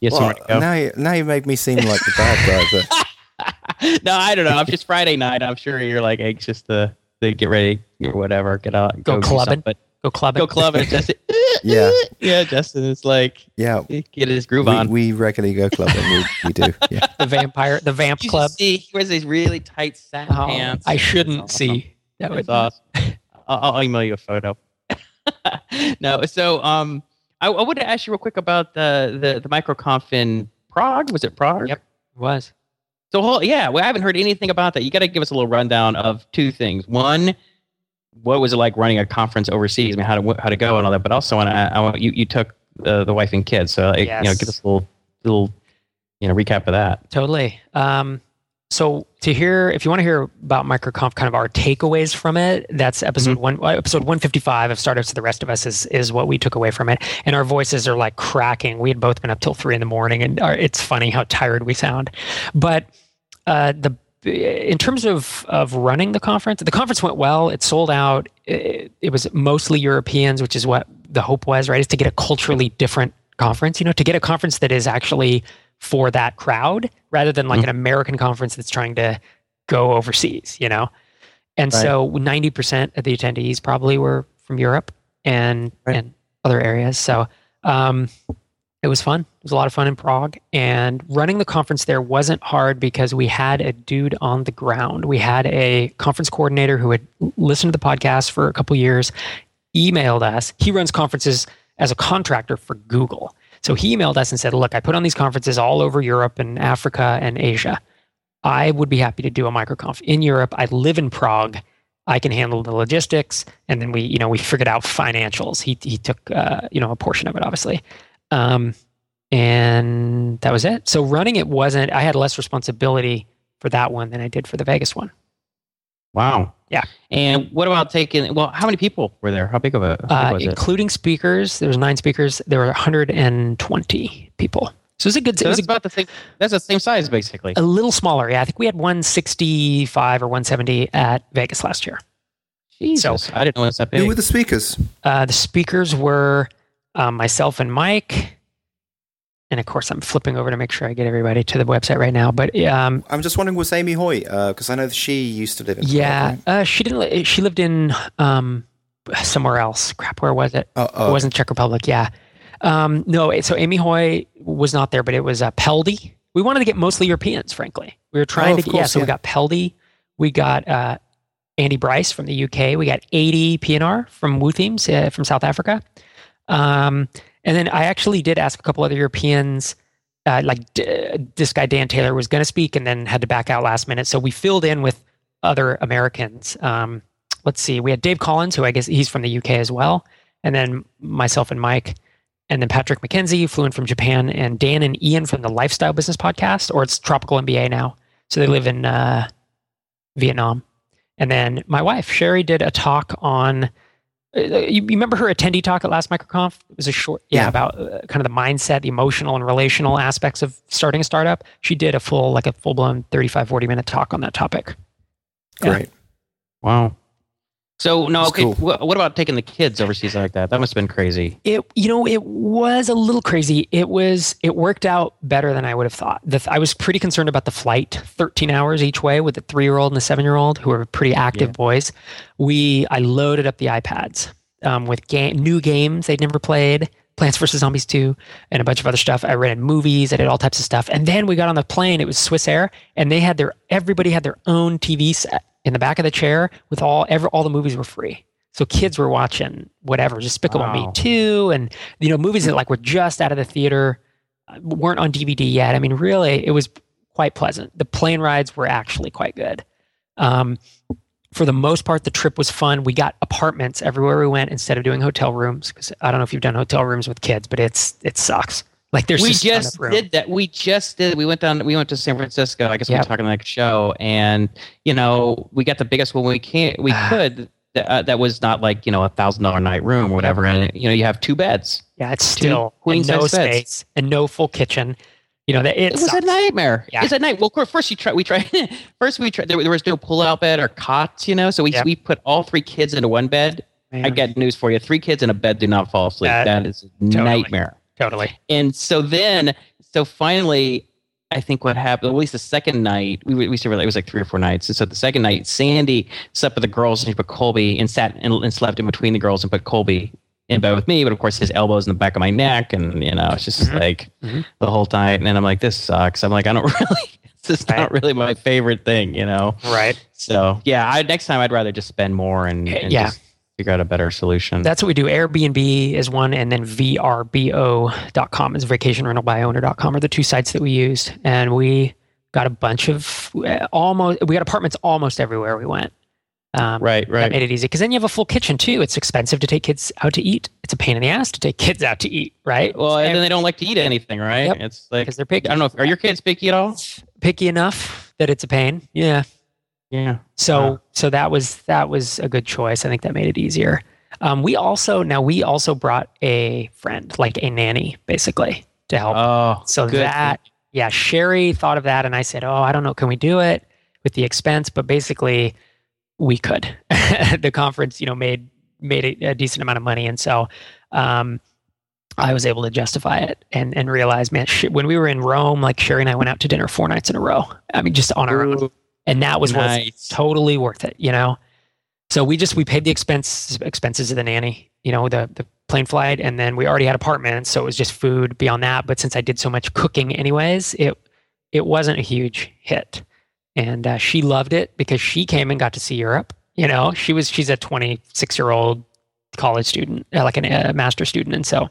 Speaker 3: Yes, you
Speaker 4: Well,
Speaker 3: want
Speaker 4: now, you, now you made me seem like the bad guy, but
Speaker 3: no, I don't know. It's just Friday night. I'm sure you're like anxious to, to get ready or whatever. Get out,
Speaker 2: Go
Speaker 3: do
Speaker 2: clubbing.
Speaker 3: But
Speaker 2: Go clubbing,
Speaker 3: go clubbing. Justin.
Speaker 4: Yeah.
Speaker 3: yeah. Justin is like
Speaker 4: yeah,
Speaker 3: get his groove
Speaker 4: we,
Speaker 3: on.
Speaker 4: we regularly go clubbing. We, we do. Yeah.
Speaker 2: The vampire, the vamp
Speaker 3: You
Speaker 2: club.
Speaker 3: See, he wears these really tight satin
Speaker 2: Oh,
Speaker 3: pants.
Speaker 2: I shouldn't
Speaker 3: awesome.
Speaker 2: see. That would
Speaker 3: That's awesome. I'll, I'll email you a photo. no, so um, I, I wanted to ask you real quick about the the the microconf in Prague. Was it Prague?
Speaker 2: Yep. was.
Speaker 3: So whole, yeah, well, I haven't heard anything about that. You got to give us a little rundown of two things. One, what was it like running a conference overseas? I mean, how to how to go and all that. But also, and I, I want you you took the the wife and kids, so like, you know, give us a little little you know recap of that.
Speaker 2: Totally. Um, so to hear, if you want to hear about MicroConf, kind of our takeaways from it, that's episode one, uh, episode one fifty five of Startups to the Rest of Us is is what we took away from it, and our voices are like cracking. We had both been up till three in the morning, and our, it's funny how tired we sound. But uh, the in terms of of running the conference, the conference went well. It sold out. It, it was mostly Europeans, which is what the hope was, right? Is to get a culturally different conference. You know, to get a conference that is actually for that crowd rather than like
Speaker 3: Mhm.
Speaker 2: an American conference that's trying to go overseas. You know, and
Speaker 3: Right.
Speaker 2: so ninety percent of the attendees probably were from Europe and
Speaker 3: Right.
Speaker 2: and other areas. So. Um, it was fun. It was a lot of fun in Prague. And running the conference there wasn't hard because we had a dude on the ground. We had a conference coordinator who had listened to the podcast for a couple years, emailed us. He runs conferences as a contractor for Google. So he emailed us and said, Look, I put on these conferences all over Europe and Africa and Asia. I would be happy to do a microconf in Europe. I live in Prague. I can handle the logistics, and then we, you know, we figured out financials. He he took, uh, you know, a portion of it, obviously, um, and that was it. So running it wasn't. I had less responsibility for that one than I did for the Vegas one.
Speaker 3: Wow.
Speaker 2: Yeah.
Speaker 3: And what about taking? Well, how many people were there? How big of a?
Speaker 2: Uh, including speakers, there was nine speakers. There were 120 people. So it was a good.
Speaker 3: So
Speaker 2: it was
Speaker 3: that's about the same. That's the same size, basically.
Speaker 2: a little smaller. Yeah, I think we had 165 or 170 at Vegas last year.
Speaker 3: Jesus, I didn't know it was that big.
Speaker 4: Who were the speakers?
Speaker 2: Uh, the speakers were um, myself and Mike. And of course, I'm flipping over to make sure I get everybody to the website right now. But um,
Speaker 4: I'm just wondering, was Amy Hoy? Because I know she used to live in.
Speaker 2: yeah,
Speaker 4: right?
Speaker 2: uh, she didn't. li- She lived in um, somewhere else. Crap, where was it?
Speaker 4: Oh, oh,
Speaker 2: It wasn't Czech Republic. Yeah. Um, no, so Amy Hoy was not there, but it was uh, Peldi. We wanted to get mostly Europeans, frankly. We were trying
Speaker 4: Oh,
Speaker 2: to get, yeah,
Speaker 4: course,
Speaker 2: so we got Peldi. We got uh, Andy Brice from the UK. We got Adii Pienaar from WooThemes uh, from South Africa. Um, and then I actually did ask a couple other Europeans, uh, like this guy Dan Taylor was going to speak and then had to back out last minute. So we filled in with other Americans. Um, let's see, we had Dave Collins, who I guess he's from the UK as well, and then myself and Mike, and then Patrick McKenzie, flew in from Japan, and Dan and Ian from the Lifestyle Business Podcast, or it's Tropical MBA now. So they live in uh, Vietnam. And then my wife, Sherry, did a talk on. Uh, You, you remember her attendee talk at last MicroConf? It was a short, yeah,
Speaker 4: Yeah.
Speaker 2: about uh, kind of the mindset, the emotional and relational aspects of starting a startup. She did a full, like a full blown 35, 40 minute talk on that topic. Yeah.
Speaker 4: Great.
Speaker 3: Wow. So no, okay.
Speaker 4: cool.
Speaker 3: What about taking the kids overseas like that? That must have been crazy.
Speaker 2: It, you know, it was a little crazy. It was, it worked out better than I would have thought. The, I was pretty concerned about the flight, 13 hours each way with the three year old and the seven year old who are pretty active
Speaker 3: Yeah.
Speaker 2: boys. We, I loaded up the iPads um, with game, new games they'd never played, Plants vs. Zombies 2, and a bunch of other stuff. I rented movies, I did all types of stuff. And then we got on the plane, it was Swiss Air, and they had their, everybody had their own TV set in the back of the chair with all, every, all the movies were free. So kids were watching whatever, Despicable Me 2, and you know movies that like were just out of the theater, uh, weren't on DVD yet. I mean, really, it was quite pleasant. The plane rides were actually quite good. Um, for the most part, the trip was fun. We got apartments everywhere we went instead of doing hotel rooms. Because I don't know if you've done hotel rooms with kids, but it's it sucks. Like there's
Speaker 3: we
Speaker 2: just,
Speaker 3: did that. We just did. We went down. We went to San Francisco. I guess we
Speaker 2: Yep.
Speaker 3: were talking like a show, and you know, we got the biggest one we can we could. That, uh, that was not like you know a thousand dollar night room or whatever, and you know you have two beds.
Speaker 2: Yeah, it's still
Speaker 3: queen
Speaker 2: no
Speaker 3: beds.
Speaker 2: space and no full kitchen. You know that it,
Speaker 3: It, was a nightmare.
Speaker 2: Yeah.
Speaker 3: It's a night. Well, of course, first you try. We tried. first we tried. There, there was no pull out bed or cots. You know, so we
Speaker 2: Yep.
Speaker 3: we put all three kids into one bed. I
Speaker 2: Man,
Speaker 3: got news for you. Three kids in a bed do not fall asleep.
Speaker 2: That-
Speaker 3: that is a nightmare.
Speaker 2: Totally.
Speaker 3: And so then, so finally, I think what happened, at least the second night, we, we stayed, it was like three or four nights. And so the second night, Sandy slept with the girls and she put Colby and sat and, and slept in between the girls and put Colby in bed with me. But of course, his elbows in the back of my neck. And, you know, it's just
Speaker 2: Mhm.
Speaker 3: like
Speaker 2: Mhm.
Speaker 3: the whole time. And I'm like, this sucks. I'm like, I don't really, this is not really my favorite thing, you know?
Speaker 2: Right.
Speaker 3: So yeah, I, next time I'd rather just spend more and, and
Speaker 2: Yeah.
Speaker 3: just figure out a better solution.
Speaker 2: That's what we do. Airbnb is one, and then VRBO.com is vacation rental by owner.com are the two sites that we used. And we got a bunch of almost, we got apartments almost everywhere we went. Um,
Speaker 3: right,
Speaker 2: That
Speaker 3: right.
Speaker 2: made it easy because then you have a full kitchen too. It's expensive to take kids out to eat. It's a pain in the ass to take kids out to eat, right?
Speaker 3: Well, and then they don't like to eat anything, right?
Speaker 2: Yep.
Speaker 3: It's like,
Speaker 2: because they're picky.
Speaker 3: I don't know. If, are your kids picky at all?
Speaker 2: picky enough that it's a pain. Yeah.
Speaker 3: Yeah.
Speaker 2: So
Speaker 3: Wow.
Speaker 2: so that was that was a good choice. I think that made it easier. Um, we also now we also brought a friend, like a nanny, basically to help.
Speaker 3: Oh,
Speaker 2: so
Speaker 3: good.
Speaker 2: that yeah, Sherry thought of that, and I said, oh, I don't know, can we do it with the expense? But basically, we could. the conference, you know, made made a, a decent amount of money, and so. Um, I was able to justify it and, and realize, man, sh- when we were in Rome, like Sherry and I went out to dinner four nights in a row. I mean, just on our own and that was
Speaker 3: nice.
Speaker 2: totally worth it you know so we just we paid the expense expenses of the nanny you know the the plane flight and then we already had apartments so it was just food beyond that but since i did so much cooking anyways it it wasn't a huge hit and uh, she loved it because she came and got to see europe you know she was she's a 26 year old college student, uh, like a uh, master student, and so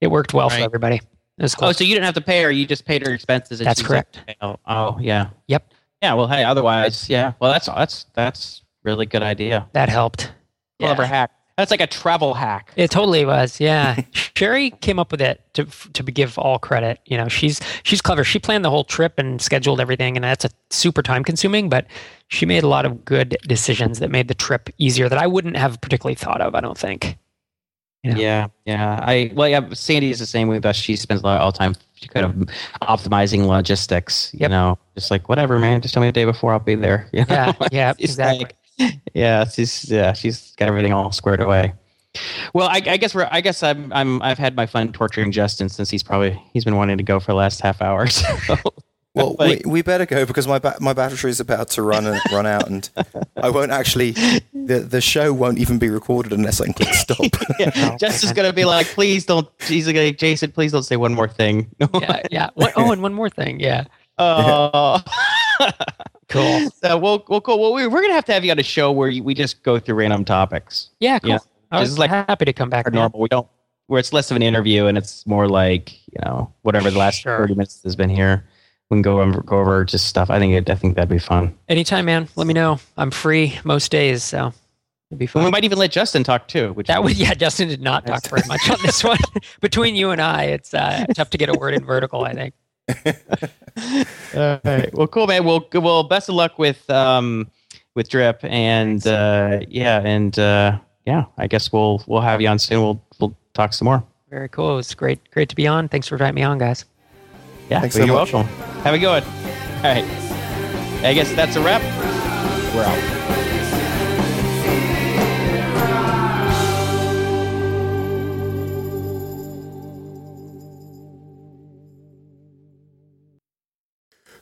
Speaker 2: it worked well
Speaker 3: Right.
Speaker 2: for everybody. It was cool.
Speaker 3: Oh, so you didn't have to pay her; you just paid her expenses.
Speaker 2: That's correct.
Speaker 3: oh, oh, yeah.
Speaker 2: Yep.
Speaker 3: Yeah. Well, hey. Otherwise, yeah. Well, that's that's that's really good idea.
Speaker 2: that helped.
Speaker 3: Clever
Speaker 2: Yeah.
Speaker 3: hack. That's like a travel hack.
Speaker 2: It totally was. Yeah. Sherry came up with it to to give all credit. You know, she's she's clever. She planned the whole trip and scheduled everything and that's a super time consuming, but she made a lot of good decisions that made the trip easier that I wouldn't have particularly thought of, I don't think. Yeah.
Speaker 3: Yeah, yeah. I well, yeah. Sandy is the same with us. She spends a lot of all time kind of optimizing logistics. You
Speaker 2: Yep.
Speaker 3: know, just like whatever, man. Just tell me the day before, I'll be there. You know?
Speaker 2: Yeah, yeah, exactly.
Speaker 3: like- yeah, she's yeah, she's got everything all squared away. Well, I, I guess we're. I guess I'm. I'm. I've had my fun torturing Justin since he's probably he's been wanting to go for the last half hour. So.
Speaker 4: Well, we,
Speaker 3: Like-
Speaker 4: we better go because my ba- my battery is about to run and run out, and I won't actually. The the show won't even be recorded unless I can click stop.
Speaker 3: yeah, Justin's gonna be like, please don't. He's like, Jason, please don't say one more thing.
Speaker 2: yeah, yeah. What, oh, and one more thing. Yeah.
Speaker 3: Oh.
Speaker 2: Cool.
Speaker 3: So we'll, we'll cool. Well, we, we're gonna have to have you on a show where you, we just go through random topics.
Speaker 2: Yeah, cool.
Speaker 3: Yeah.
Speaker 2: I was
Speaker 3: Just like
Speaker 2: happy to come back.
Speaker 3: Normal. We don't. Where it's less of an interview and it's more like you know whatever the last
Speaker 2: Sure.
Speaker 3: thirty minutes has been here. We can go over go over just stuff. I think it, I think that'd be fun.
Speaker 2: Anytime, man. Let me know. I'm free most days, so it'd be
Speaker 3: And
Speaker 2: fun.
Speaker 3: we might even let Justin talk too. Which
Speaker 2: That would, yeah. Justin did not talk very much on this one. Between you and I, it's uh, tough to get a word in vertical. I think.
Speaker 3: All right. Well, cool, man. Well, good- well, best of luck with um with drip and uh, yeah, and uh, yeah. I guess we'll we'll have you on soon. We'll we'll talk some more.
Speaker 2: Very cool. It's great, great to be on. Thanks for inviting me on, guys.
Speaker 3: Yeah,
Speaker 4: Thanks
Speaker 3: well,
Speaker 4: so
Speaker 3: you're
Speaker 4: much.
Speaker 3: welcome. Have a good one. All right. I guess that's a wrap. We're out.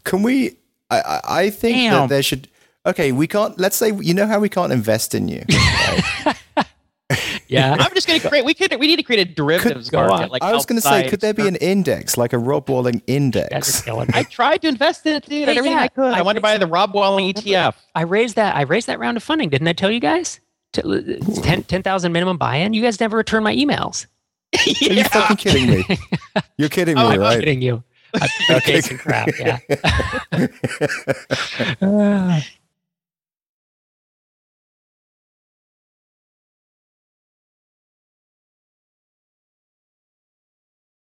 Speaker 4: Can we? I I, I think
Speaker 3: Damn.
Speaker 4: that there should. Okay, we can't. Let's say you know how we can't invest in you.
Speaker 2: Yeah.
Speaker 3: I'm just gonna create. We could. We need to create a derivatives
Speaker 2: Go
Speaker 3: market.
Speaker 2: on.
Speaker 3: Like
Speaker 4: I was going to say, could there be an index, like a Rob Walling index?
Speaker 2: are.
Speaker 3: I tried to invest in it, dude.
Speaker 2: Hey,
Speaker 3: everything
Speaker 2: yeah,
Speaker 3: I could. I,
Speaker 2: I
Speaker 3: wanted to buy the Rob Walling E ETF.
Speaker 2: I raised that. I raised that round of funding. Didn't I tell you guys? T- 10 10,000 minimum buy-in. You guys never return my emails.
Speaker 4: Are you fucking kidding me? You're kidding me,
Speaker 2: Oh, I'm
Speaker 4: right?
Speaker 2: kidding you. I'm
Speaker 4: Okay.
Speaker 2: chasing crap. Yeah. Uh,